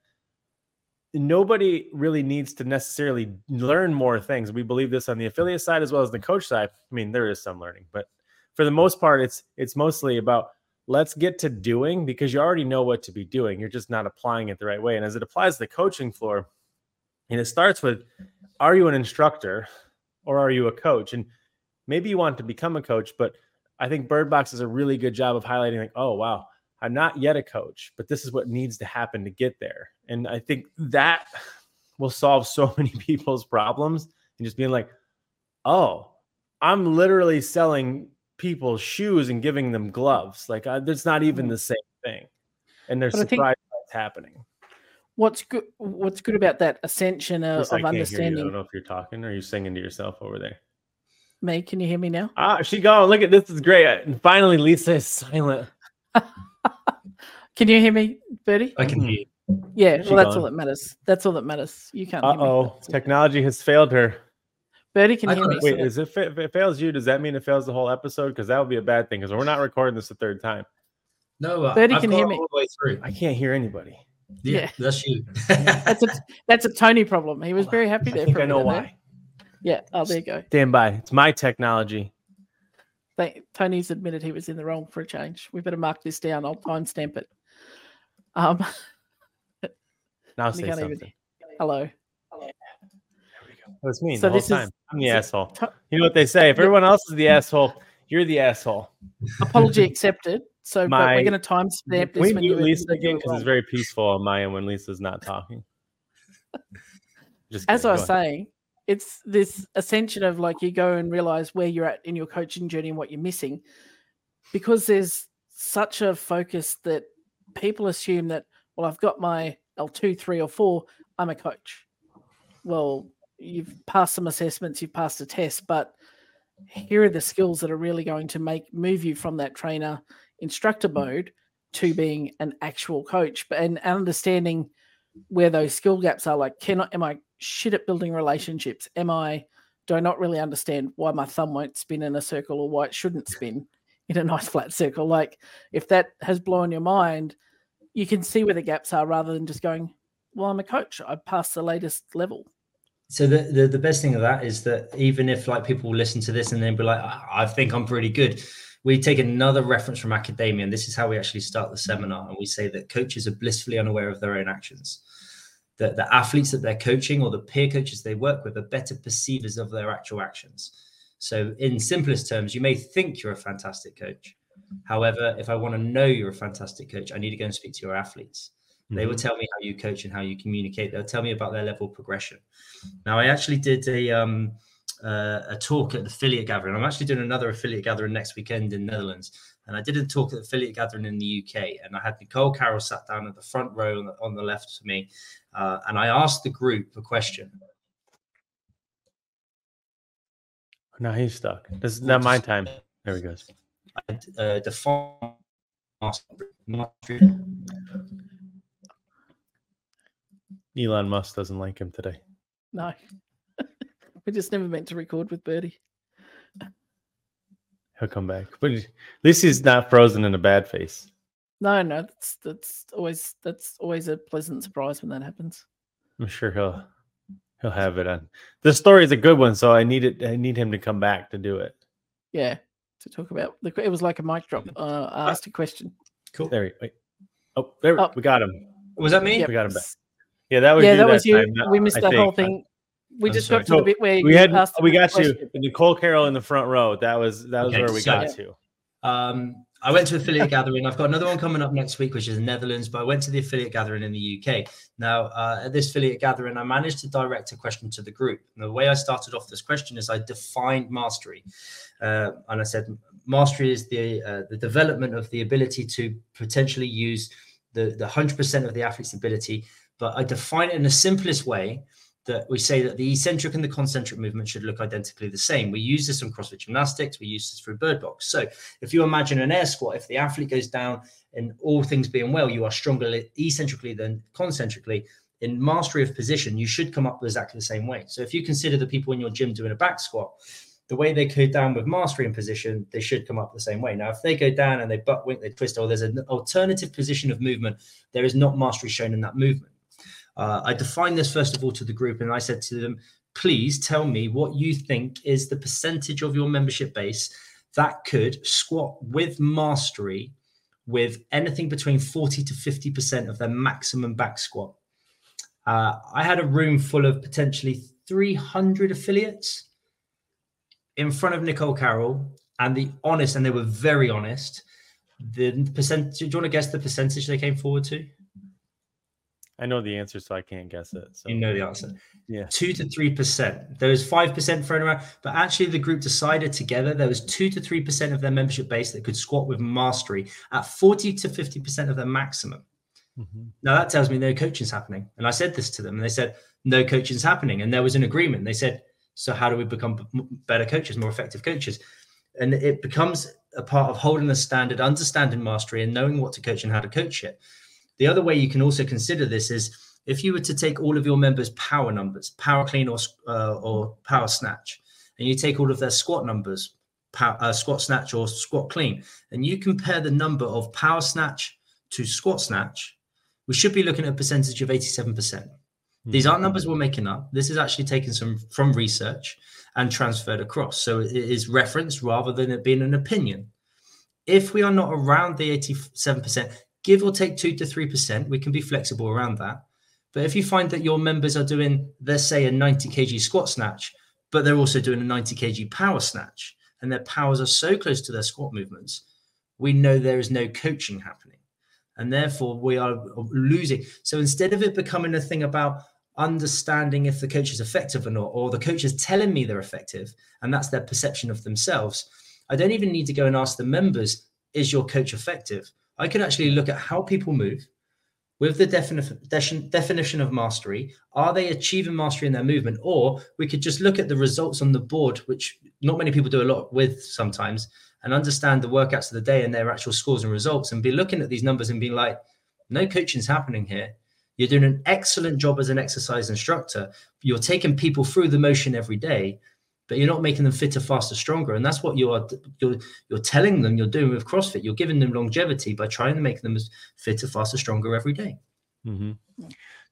nobody really needs to necessarily learn more things we believe this on the affiliate side as well as the coach side i mean there is some learning but for the most part it's it's mostly about let's get to doing because you already know what to be doing you're just not applying it the right way and as it applies to the coaching floor and it starts with are you an instructor or are you a coach and maybe you want to become a coach, but I think Birdbox does a really good job of highlighting, like, oh, wow, I'm not yet a coach, but this is what needs to happen to get there. And I think that will solve so many people's problems and just being like, oh, I'm literally selling people shoes and giving them gloves. Like, uh, it's not even mm. the same thing. And they're but surprised what's happening. What's good? What's good about that ascension of, of understanding? I don't know if you're talking or are you singing to yourself over there. May, can you hear me now? Ah, she gone. Look at this is great. And finally, Lisa is silent. can you hear me, Birdy? I can hear you. Yeah, she well, that's gone. all that matters. That's all that matters. You can't. Uh oh, technology has failed her. Birdy, can hear me? Wait, is it, if it fails you? Does that mean it fails the whole episode? Because that would be a bad thing. Because we're not recording this a third time. No, uh, Birdy I've can hear me. All the way through. I can't hear anybody. Yeah, yeah. that's you. that's a that's a Tony problem. He was very happy there. I think I know why. There. Yeah. Oh, there you go. Stand by. It's my technology. Tony's admitted he was in the wrong for a change. We better mark this down. I'll timestamp it. Um. Now say something. Even... Hello. Hello. There we go. That's me so the whole time. I'm the asshole. T- you know what they say? If everyone else is the asshole, you're the asshole. Apology accepted. So my, we're going to timestamp this. We mute Lisa again because it's very peaceful on my end when Lisa's not talking. Just As I was saying, it's this ascension of like you go and realize where you're at in your coaching journey and what you're missing because there's such a focus that people assume that well i've got my l2 3 or 4 i'm a coach well you've passed some assessments you've passed a test but here are the skills that are really going to make move you from that trainer instructor mm. mode to being an actual coach but and understanding where those skill gaps are like can I, am i shit at building relationships? Am I do I not really understand why my thumb won't spin in a circle or why it shouldn't spin in a nice flat circle? Like if that has blown your mind, you can see where the gaps are rather than just going, Well, I'm a coach. I passed the latest level. So the, the, the best thing of that is that even if like people listen to this and then be like, I think I'm pretty good, we take another reference from academia, and this is how we actually start the seminar, and we say that coaches are blissfully unaware of their own actions the, the athletes that they're coaching or the peer coaches they work with are better perceivers of their actual actions. So, in simplest terms, you may think you're a fantastic coach. However, if I want to know you're a fantastic coach, I need to go and speak to your athletes. Mm-hmm. They will tell me how you coach and how you communicate. They'll tell me about their level of progression. Now, I actually did a um, uh, a talk at the affiliate gathering. I'm actually doing another affiliate gathering next weekend in Netherlands, and I did a talk at the affiliate gathering in the UK. And I had Nicole Carroll sat down at the front row on the, on the left to me, uh, and I asked the group a question. Now he's stuck. This is not my time. There he goes. I uh, define Elon Musk doesn't like him today. No. we just never meant to record with Birdy. He'll come back. But at least he's not frozen in a bad face. No, no, that's that's always that's always a pleasant surprise when that happens. I'm sure he'll he'll have it on. The story is a good one, so I need it. I need him to come back to do it. Yeah, to talk about the. It was like a mic drop. Uh, I asked a question. Cool. There we wait. Oh, there oh. we got him. Was that me? Yep. We got him back. Yeah, that was yeah, that, that was you. Time. We missed I that think. whole thing. We I'm just sorry. got to so the bit where we had we got you Nicole Carroll in the front row. That was that was okay, where we so, got yeah. to. Um, I went to affiliate gathering. I've got another one coming up next week, which is the Netherlands. But I went to the affiliate gathering in the UK. Now, uh, at this affiliate gathering, I managed to direct a question to the group. And the way I started off this question is I defined mastery, uh, and I said mastery is the uh, the development of the ability to potentially use the the hundred percent of the athlete's ability. But I define it in the simplest way that we say that the eccentric and the concentric movement should look identically the same. We use this in CrossFit gymnastics. We use this through birdbox. So if you imagine an air squat, if the athlete goes down and all things being well, you are stronger eccentrically than concentrically. In mastery of position, you should come up exactly the same way. So if you consider the people in your gym doing a back squat, the way they go down with mastery in position, they should come up the same way. Now, if they go down and they butt wink, they twist, or there's an alternative position of movement, there is not mastery shown in that movement. Uh, I defined this first of all to the group, and I said to them, please tell me what you think is the percentage of your membership base that could squat with mastery with anything between 40 to 50% of their maximum back squat. Uh, I had a room full of potentially 300 affiliates in front of Nicole Carroll, and the honest, and they were very honest. The percentage, do you want to guess the percentage they came forward to? I know the answer, so I can't guess it. So. You know the answer. Yeah. Two to three percent. There was five percent thrown around, but actually the group decided together there was two to three percent of their membership base that could squat with mastery at 40 to 50 percent of their maximum. Mm-hmm. Now that tells me no coaching is happening. And I said this to them, and they said, no coaching is happening. And there was an agreement. They said, so how do we become better coaches, more effective coaches? And it becomes a part of holding the standard, understanding mastery, and knowing what to coach and how to coach it. The other way you can also consider this is if you were to take all of your members' power numbers, power clean or uh, or power snatch, and you take all of their squat numbers, power, uh, squat snatch or squat clean, and you compare the number of power snatch to squat snatch, we should be looking at a percentage of 87%. These aren't numbers we're making up. This is actually taken some from research and transferred across. So it is reference rather than it being an opinion. If we are not around the 87%, give or take two to three percent, we can be flexible around that. But if you find that your members are doing, let's say, a 90 kg squat snatch, but they're also doing a 90 kg power snatch, and their powers are so close to their squat movements, we know there is no coaching happening. And therefore, we are losing. So instead of it becoming a thing about understanding if the coach is effective or not, or the coach is telling me they're effective, and that's their perception of themselves. I don't even need to go and ask the members, is your coach effective? I could actually look at how people move with the defini- definition of mastery. Are they achieving mastery in their movement? Or we could just look at the results on the board, which not many people do a lot with sometimes, and understand the workouts of the day and their actual scores and results and be looking at these numbers and being like, no coaching is happening here. You're doing an excellent job as an exercise instructor. You're taking people through the motion every day, but you're not making them fitter, faster, stronger. And that's what you are you're you're telling them you're doing with CrossFit. You're giving them longevity by trying to make them as fitter, faster, stronger every day. Mm-hmm.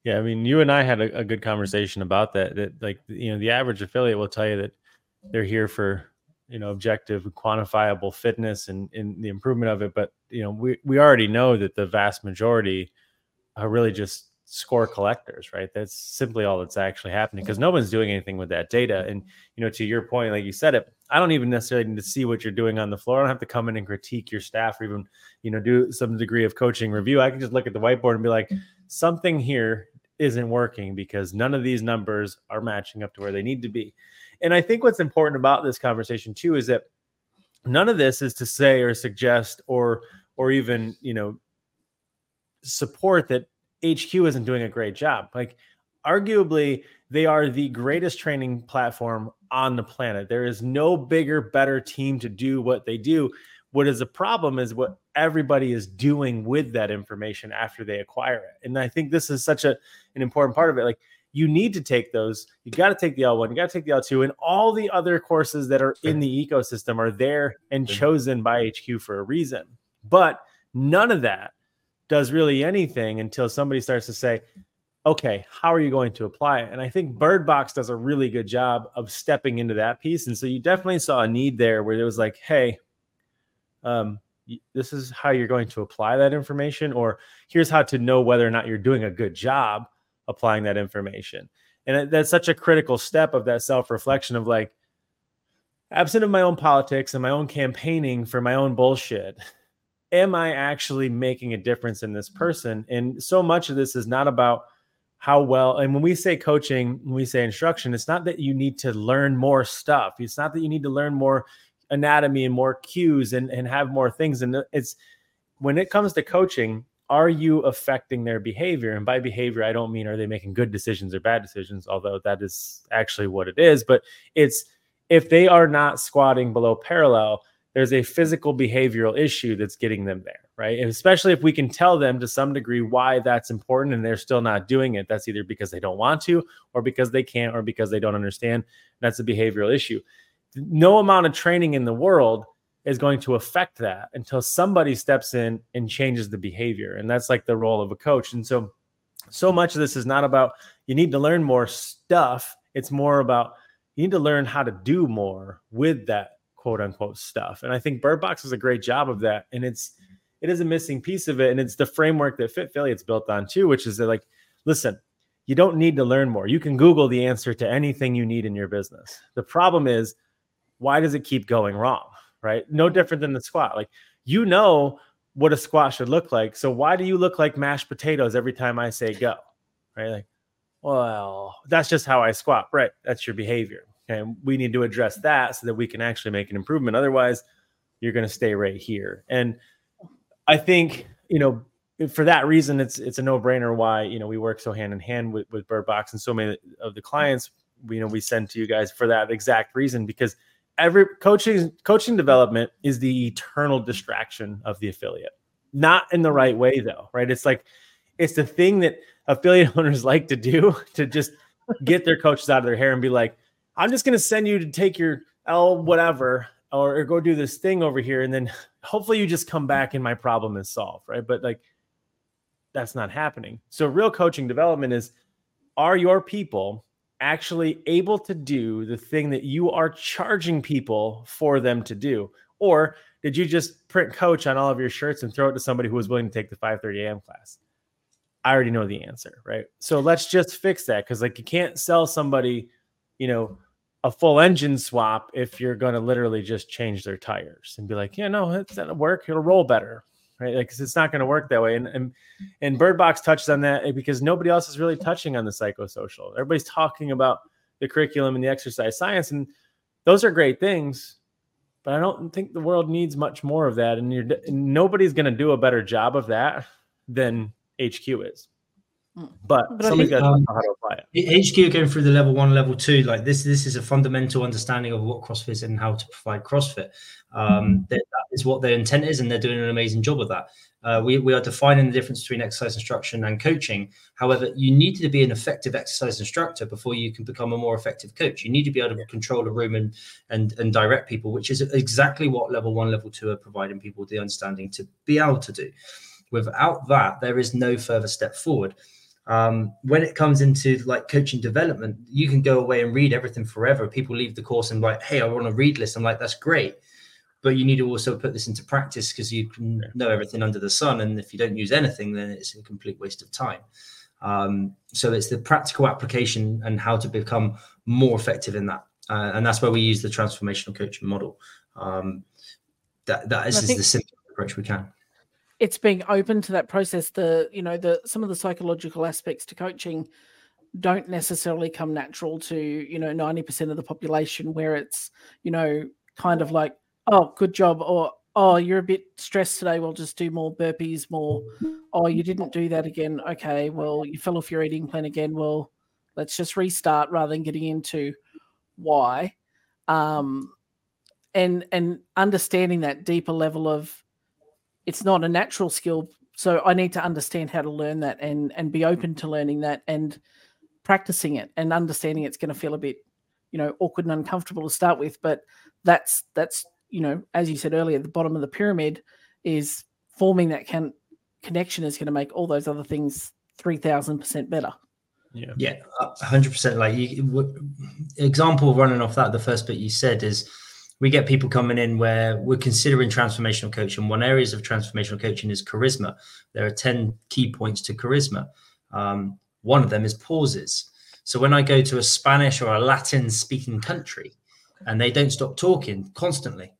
Yeah, I mean, you and I had a, a, good conversation about that. That like you know, the average affiliate will tell you that they're here for you know objective, quantifiable fitness and, and the improvement of it. But you know, we we already know that the vast majority are really just score collectors, right? That's simply all that's actually happening because no one's doing anything with that data. And you know, to your point, like you said it, I don't even necessarily need to see what you're doing on the floor. I don't have to come in and critique your staff or even, you know, do some degree of coaching review. I can just look at the whiteboard and be like, something here isn't working because none of these numbers are matching up to where they need to be. And I think what's important about this conversation too is that none of this is to say or suggest or or even, you know, support that HQ isn't doing a great job. Like, arguably, they are the greatest training platform on the planet. There is no bigger, better team to do what they do. What is a problem is what everybody is doing with that information after they acquire it. And I think this is such a an important part of it. Like you need to take those. You got to take the L1, you got to take the L2, and all the other courses that are in the ecosystem are there and chosen by HQ for a reason. But none of that does really anything until somebody starts to say, okay, how are you going to apply it? And I think Birdbox does a really good job of stepping into that piece. And so you definitely saw a need there where it was like, hey, um, this is how you're going to apply that information, or here's how to know whether or not you're doing a good job applying that information. And that's such a critical step of that self reflection of like, absent of my own politics and my own campaigning for my own bullshit, am I actually making a difference in this person? And so much of this is not about how well, and when we say coaching, when we say instruction, it's not that you need to learn more stuff. It's not that you need to learn more anatomy and more cues and, and have more things. And it's when it comes to coaching, are you affecting their behavior? And by behavior, I don't mean are they making good decisions or bad decisions, although that is actually what it is. But it's if they are not squatting below parallel, there's a physical behavioral issue that's getting them there, right? And especially if we can tell them to some degree why that's important and they're still not doing it. That's either because they don't want to, or because they can't, or because they don't understand. That's a behavioral issue. no amount of training in the world is going to affect that until somebody steps in and changes the behavior. And that's like the role of a coach. And so, so much of this is not about you need to learn more stuff. It's more about you need to learn how to do more with that quote unquote stuff. And I think Birdbox does a great job of that. And it's, it is a missing piece of it. And it's the framework that Fitfilliate's built on too, which is that like, listen, you don't need to learn more. You can Google the answer to anything you need in your business. The problem is, why does it keep going wrong? Right? No different than the squat. Like, you know what a squat should look like. So why do you look like mashed potatoes every time I say go? Right? Like, well, that's just how I squat. Right. That's your behavior. And we need to address that so that we can actually make an improvement. Otherwise, you're going to stay right here. And I think, you know, for that reason, it's it's a no brainer why you know we work so hand in hand with with Birdbox and so many of the clients we you know we send to you guys for that exact reason because every coaching coaching development is the eternal distraction of the affiliate, not in the right way though, right? It's like it's the thing that affiliate owners like to do to just get their coaches out of their hair and be like, I'm just going to send you to take your L whatever or, or go do this thing over here and then hopefully you just come back and my problem is solved, right? But like that's not happening. So real coaching development is are your people actually able to do the thing that you are charging people for them to do? Or did you just print coach on all of your shirts and throw it to somebody who was willing to take the 5:30 a.m. class? I already know the answer, right? So let's just fix that because like you can't sell somebody, you know, a full engine swap if you're going to literally just change their tires and be like, yeah, no, it's gonna work. It'll roll better right? Like, it's not going to work that way. And, and and Birdbox touches on that eh, because nobody else is really touching on the psychosocial. Everybody's talking about the curriculum and the exercise science, and those are great things. But I don't think the world needs much more of that, and you're nobody's going to do a better job of that than HQ is. Hmm. But, but somebody's got to um, know how to apply it. HQ going through the level one, level two, like this. This is a fundamental understanding of what CrossFit is and how to provide CrossFit. Um, that is what their intent is, and they're doing an amazing job of that. Uh, we, we are defining the difference between exercise instruction and coaching. However, you need to be an effective exercise instructor before you can become a more effective coach. You need to be able to control a room and and and direct people, which is exactly what level one, level two are providing people with the understanding to be able to do. Without that, there is no further step forward. Um, when it comes into like coaching development, you can go away and read everything forever. People leave the course and like, hey, I want a read list. I'm like, that's great. But you need to also put this into practice because you can know everything under the sun and if you don't use anything then it's a complete waste of time. Um, so it's the practical application and how to become more effective in that. Uh, and that's where we use the transformational coaching model. Um, that that is, is the simplest approach we can it's being open to that process the you know the some of the psychological aspects to coaching don't necessarily come natural to you know 90% of the population where it's you know kind of like oh, good job, or oh, you're a bit stressed today. We'll just do more burpees, more. Oh, you didn't do that again. Okay, well, you fell off your eating plan again. Well, let's just restart rather than getting into why. Um, and and understanding that deeper level of it's not a natural skill so i need to understand how to learn that and and be open to learning that and practicing it and understanding it's going to feel a bit you know awkward and uncomfortable to start with but that's that's you know, as you said earlier, the bottom of the pyramid is forming that can, connection is going to make all those other things 3000% better. Yeah. Yeah. 100%. Like, you, w- example running off that, the first bit you said is we get people coming in where we're considering transformational coaching. One areas of transformational coaching is charisma. There are 10 key points to charisma. Um, one of them is pauses. So when I go to a Spanish or a Latin speaking country and they don't stop talking constantly,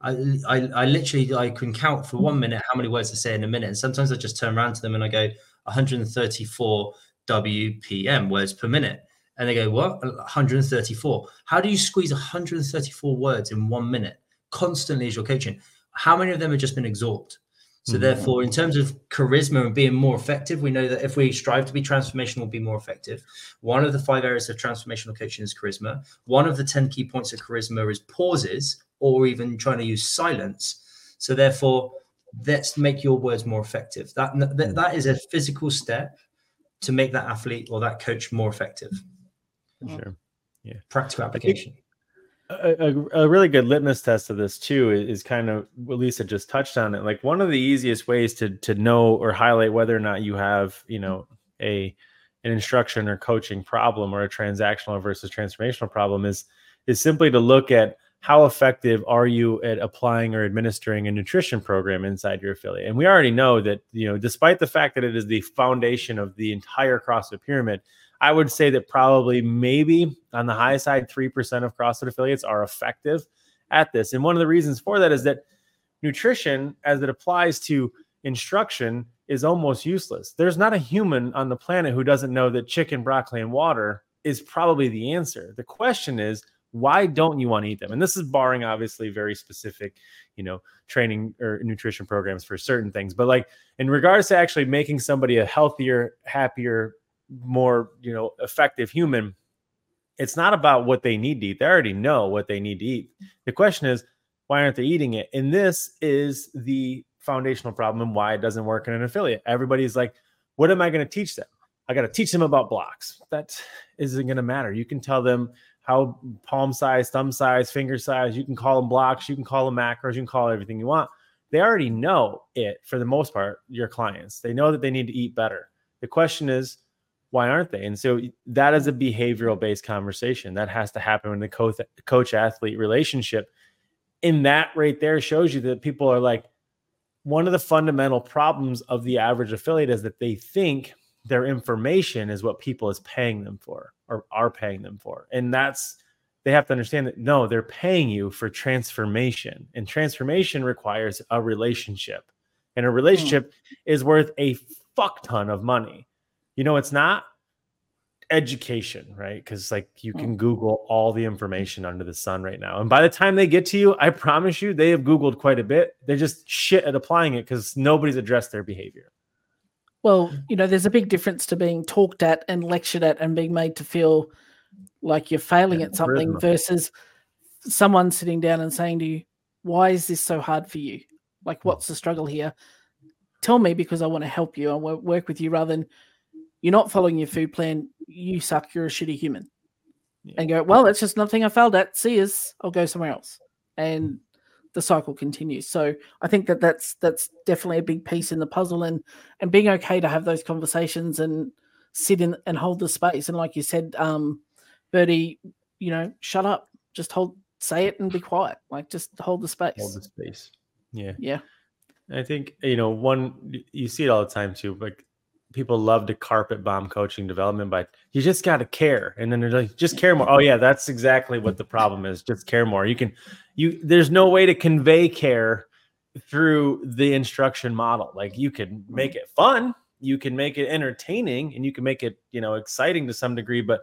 I, I, I literally I can count for one minute how many words I say in a minute, and sometimes I just turn around to them and I go 134 WPM words per minute, and they go what 134? How do you squeeze 134 words in one minute constantly as you're coaching? How many of them have just been absorbed? So mm-hmm. therefore, in terms of charisma and being more effective, we know that if we strive to be transformational, we'll be more effective. One of the five areas of transformational coaching is charisma. One of the 10 key points of charisma is pauses or even trying to use silence. So therefore, let's make your words more effective. That that, that is a physical step to make that athlete or that coach more effective. Sure. Yeah. Practical application. a, a, really good litmus test of this too is, is, kind of what Lisa just touched on it. Like one of the easiest ways to to know or highlight whether or not you have, you know, a an instruction or coaching problem or a transactional versus transformational problem is is simply to look at how effective are you at applying or administering a nutrition program inside your affiliate. And we already know that, you know, despite the fact that it is the foundation of the entire CrossFit pyramid, I would say that probably maybe on the high side, 3% of CrossFit affiliates are effective at this. And one of the reasons for that is that nutrition, as it applies to instruction, is almost useless. There's not a human on the planet who doesn't know that chicken, broccoli, and water is probably the answer. The question is, why don't you want to eat them? And this is barring obviously very specific, you know, training or nutrition programs for certain things. But like in regards to actually making somebody a healthier, happier, more you know effective human it's not about what they need to eat. They already know what they need to eat. The question is why aren't they eating it? And this is the foundational problem and why it doesn't work in an affiliate. Everybody's like what am i going to teach them? I got to teach them about blocks. That isn't going to matter. You can tell them how palm size thumb size finger size you can call them blocks you can call them macros you can call everything you want. They already know it for the most part your clients. They know that they need to eat better. The question is why aren't they? And so that is a behavioral based conversation that has to happen in the coach coach athlete relationship. And that right there shows you that people are like, one of the fundamental problems of the average affiliate is that they think their information is what people is paying them for or are paying them for. And that's they have to understand that no, they're paying you for transformation. And transformation requires a relationship. And a hmm. relationship mm. is worth a fuck ton of money. You know, it's not education, right? Because like you hmm. can Google all the information under the sun right now. And by the time they get to you, I promise you, they have Googled quite a bit. They're just shit at applying it because nobody's addressed their behavior. Well, you know, there's a big difference to being talked at and lectured at and being made to feel like you're failing at something versus someone sitting down and saying to you, Why is this so hard for you? Like, hmm. what's the struggle here? Tell me because I want to help you and work with you rather than you're not following your food plan, you suck, you're a shitty human. Yeah. And go, well, that's just nothing I failed at. See us, I'll go somewhere else. And the cycle continues. So I think that that's that's definitely a big piece in the puzzle, and and being okay to have those conversations and sit in and hold the space. And like you said, um, Birdy, you know, shut up, just hold, say it, and be quiet. Like just hold the space. Hold the space. Yeah. Yeah. I think you know one you see it all the time too. Like people love to carpet bomb coaching development but you just got to care. And then they're like just care more. Oh yeah that's exactly what the problem is. Just care more. You can you there's no way to convey care through the instruction model. Like you can make it fun you can make it entertaining and you can make it you know exciting to some degree but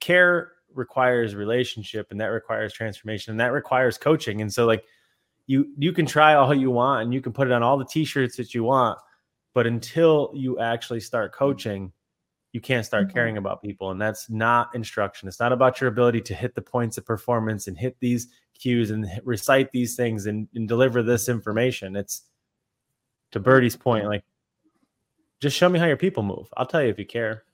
care requires relationship and that requires transformation and that requires coaching. And so like you you can try all you want and you can put it on all the t-shirts that you want but until you actually start coaching, you can't start mm-hmm. caring about people. And that's not instruction. It's not about your ability to hit the points of performance and hit these cues and recite these things and, and deliver this information. It's to Birdy's point, like just show me how your people move. I'll tell you if you care.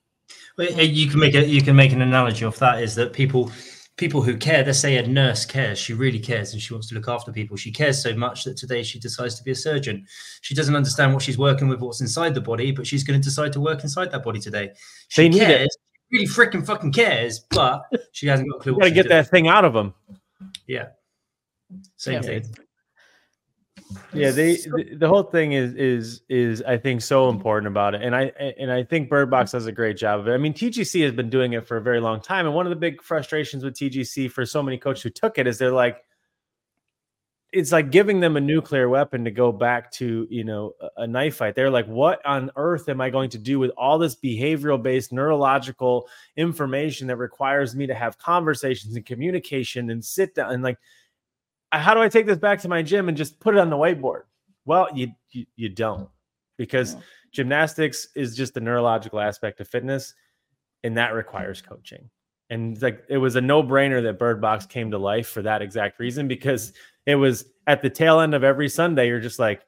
Well, you can make a you can make an analogy of that is that people people who care, let's say a nurse cares, she really cares and she wants to look after people. She cares so much that today she decides to be a surgeon. She doesn't understand what she's working with, what's inside the body, but she's going to decide to work inside that body today. She they cares, really freaking fucking cares, but she hasn't got a clue. got to get doing. that thing out of them. Yeah. Same yeah. thing yeah they the, the, whole thing is is is i think so important about it and i and i think birdbox does a great job of it. I mean tgc has been doing it for a very long time and one of the big frustrations with tgc for so many coaches who took it is they're like it's like giving them a nuclear weapon to go back to you know a, a knife fight. They're like what on earth am i going to do with all this behavioral based neurological information that requires me to have conversations and communication and sit down? And like how do I take this back to my gym and just put it on the whiteboard? Well, you you, you don't because gymnastics is just the neurological aspect of fitness, and that requires coaching. And like it was a no brainer that Birdbox came to life for that exact reason because it was at the tail end of every Sunday. You're just like,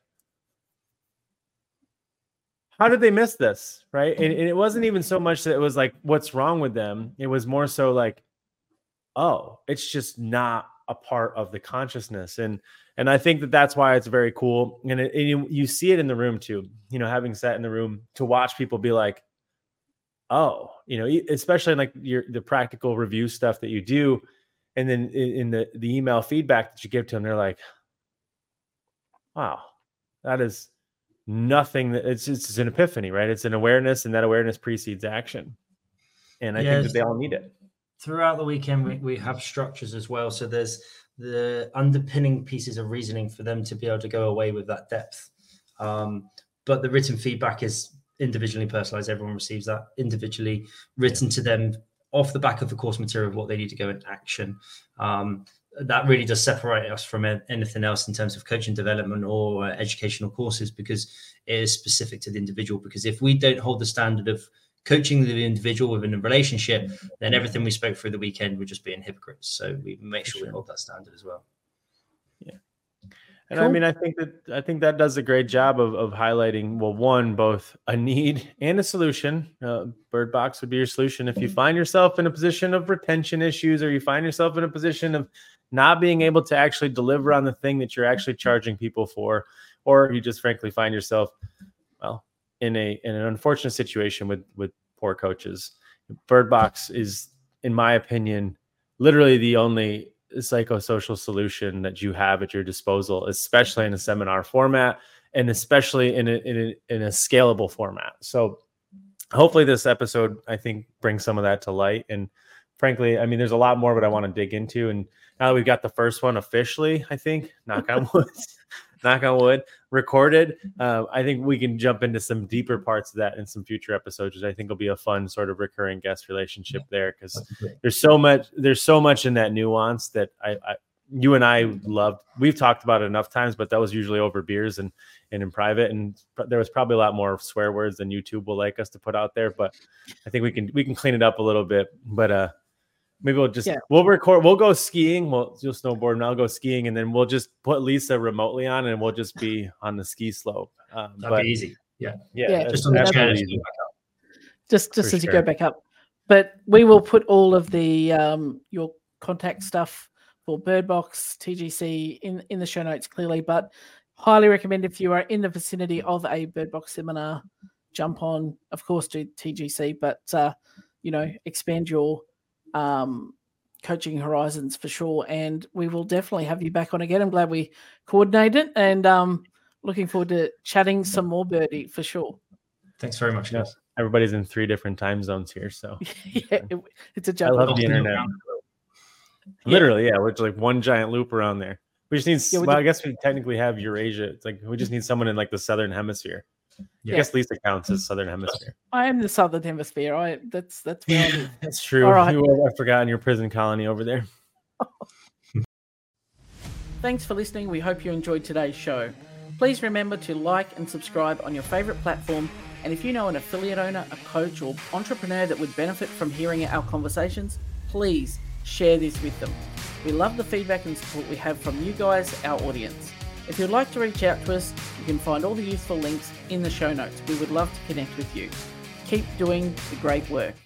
how did they miss this? Right. And, and, it wasn't even so much that it was like, what's wrong with them? It was more so like, oh, it's just not a part of the consciousness. And and I think that that's why it's very cool. And, it, and you, you see it in the room too. You know, having sat in the room to watch people be like, oh, you know, especially in like your the practical review stuff that you do, and then in, in the the email feedback that you give to them, they're like, wow, that is nothing that it's it's an epiphany, right? It's an awareness, and that awareness precedes action. And I yes. think that they all need it. Throughout the weekend, we, we have structures as well. So there's the underpinning pieces of reasoning for them to be able to go away with that depth. Um, but the written feedback is individually personalized. Everyone receives that individually written to them off the back of the course material of what they need to go in action. Um, that really does separate us from anything else in terms of coaching development or uh, educational courses because it is specific to the individual. Because if we don't hold the standard of coaching the individual within a relationship, then everything we spoke through the weekend would just be in hypocrites. So we make sure, sure. we hold that standard as well. Yeah. And cool. I mean, I think that I think that does a great job of, of highlighting well, one, both a need and a solution. Uh, Birdbox would be your solution if you mm-hmm. find yourself in a position of retention issues, or you find yourself in a position of not being able to actually deliver on the thing that you're actually charging people for, or you just frankly find yourself, well, in a in an unfortunate situation with with poor coaches. Birdbox is, in my opinion, literally the only psychosocial solution that you have at your disposal, especially in a seminar format and especially in a, in a, in a scalable format. So hopefully this episode, I think, brings some of that to light. And frankly, I mean, there's a lot more, but I want to dig into. And now that we've got the first one officially, I think, knock on wood, knock on wood, recorded. Uh, I think we can jump into some deeper parts of that in some future episodes, which I think will be a fun sort of recurring guest relationship there because there's so much there's so much in that nuance that I, I you and I loved. We've talked about it enough times, but that was usually over beers and and in private. And there was probably a lot more swear words than YouTube will like us to put out there. But I think we can we can clean it up a little bit. But uh, Maybe we'll just yeah. we'll record. We'll go skiing. We'll you'll snowboard, and I'll go skiing, and then we'll just put Lisa remotely on, and we'll just be on the ski slope. Um, That'd but, be easy. Yeah, yeah. yeah just on the Just just For as sure. you go back up, but we will put all of the um, your contact stuff for Birdbox TGC in in the show notes clearly. But highly recommend if you are in the vicinity of a Birdbox seminar, jump on. Of course, to TGC, but uh, you know expand your um, coaching horizons for sure. And we will definitely have you back on again. I'm glad we coordinated and um, looking forward to chatting some more, Birdy, for sure. Thanks very much, guys. Everybody's in three different time zones here, so yeah, it, it's a joke. I love the internet. Literally, yeah, which like one giant loop around there. We just need. Yeah, well, I guess we technically have Eurasia. It's like we just need someone in like the southern hemisphere. Yeah. I guess Lisa counts as Southern Hemisphere. I am the Southern Hemisphere. I that's that's where I That's true. All right. You, I've forgotten your prison colony over there. Thanks for listening. We hope you enjoyed today's show. Please remember to like and subscribe on your favorite platform. And if you know an affiliate owner, a coach, or entrepreneur that would benefit from hearing our conversations, please share this with them. We love the feedback and support we have from you guys, our audience. If you'd like to reach out to us, you can find all the useful links in the show notes. We would love to connect with you. Keep doing the great work.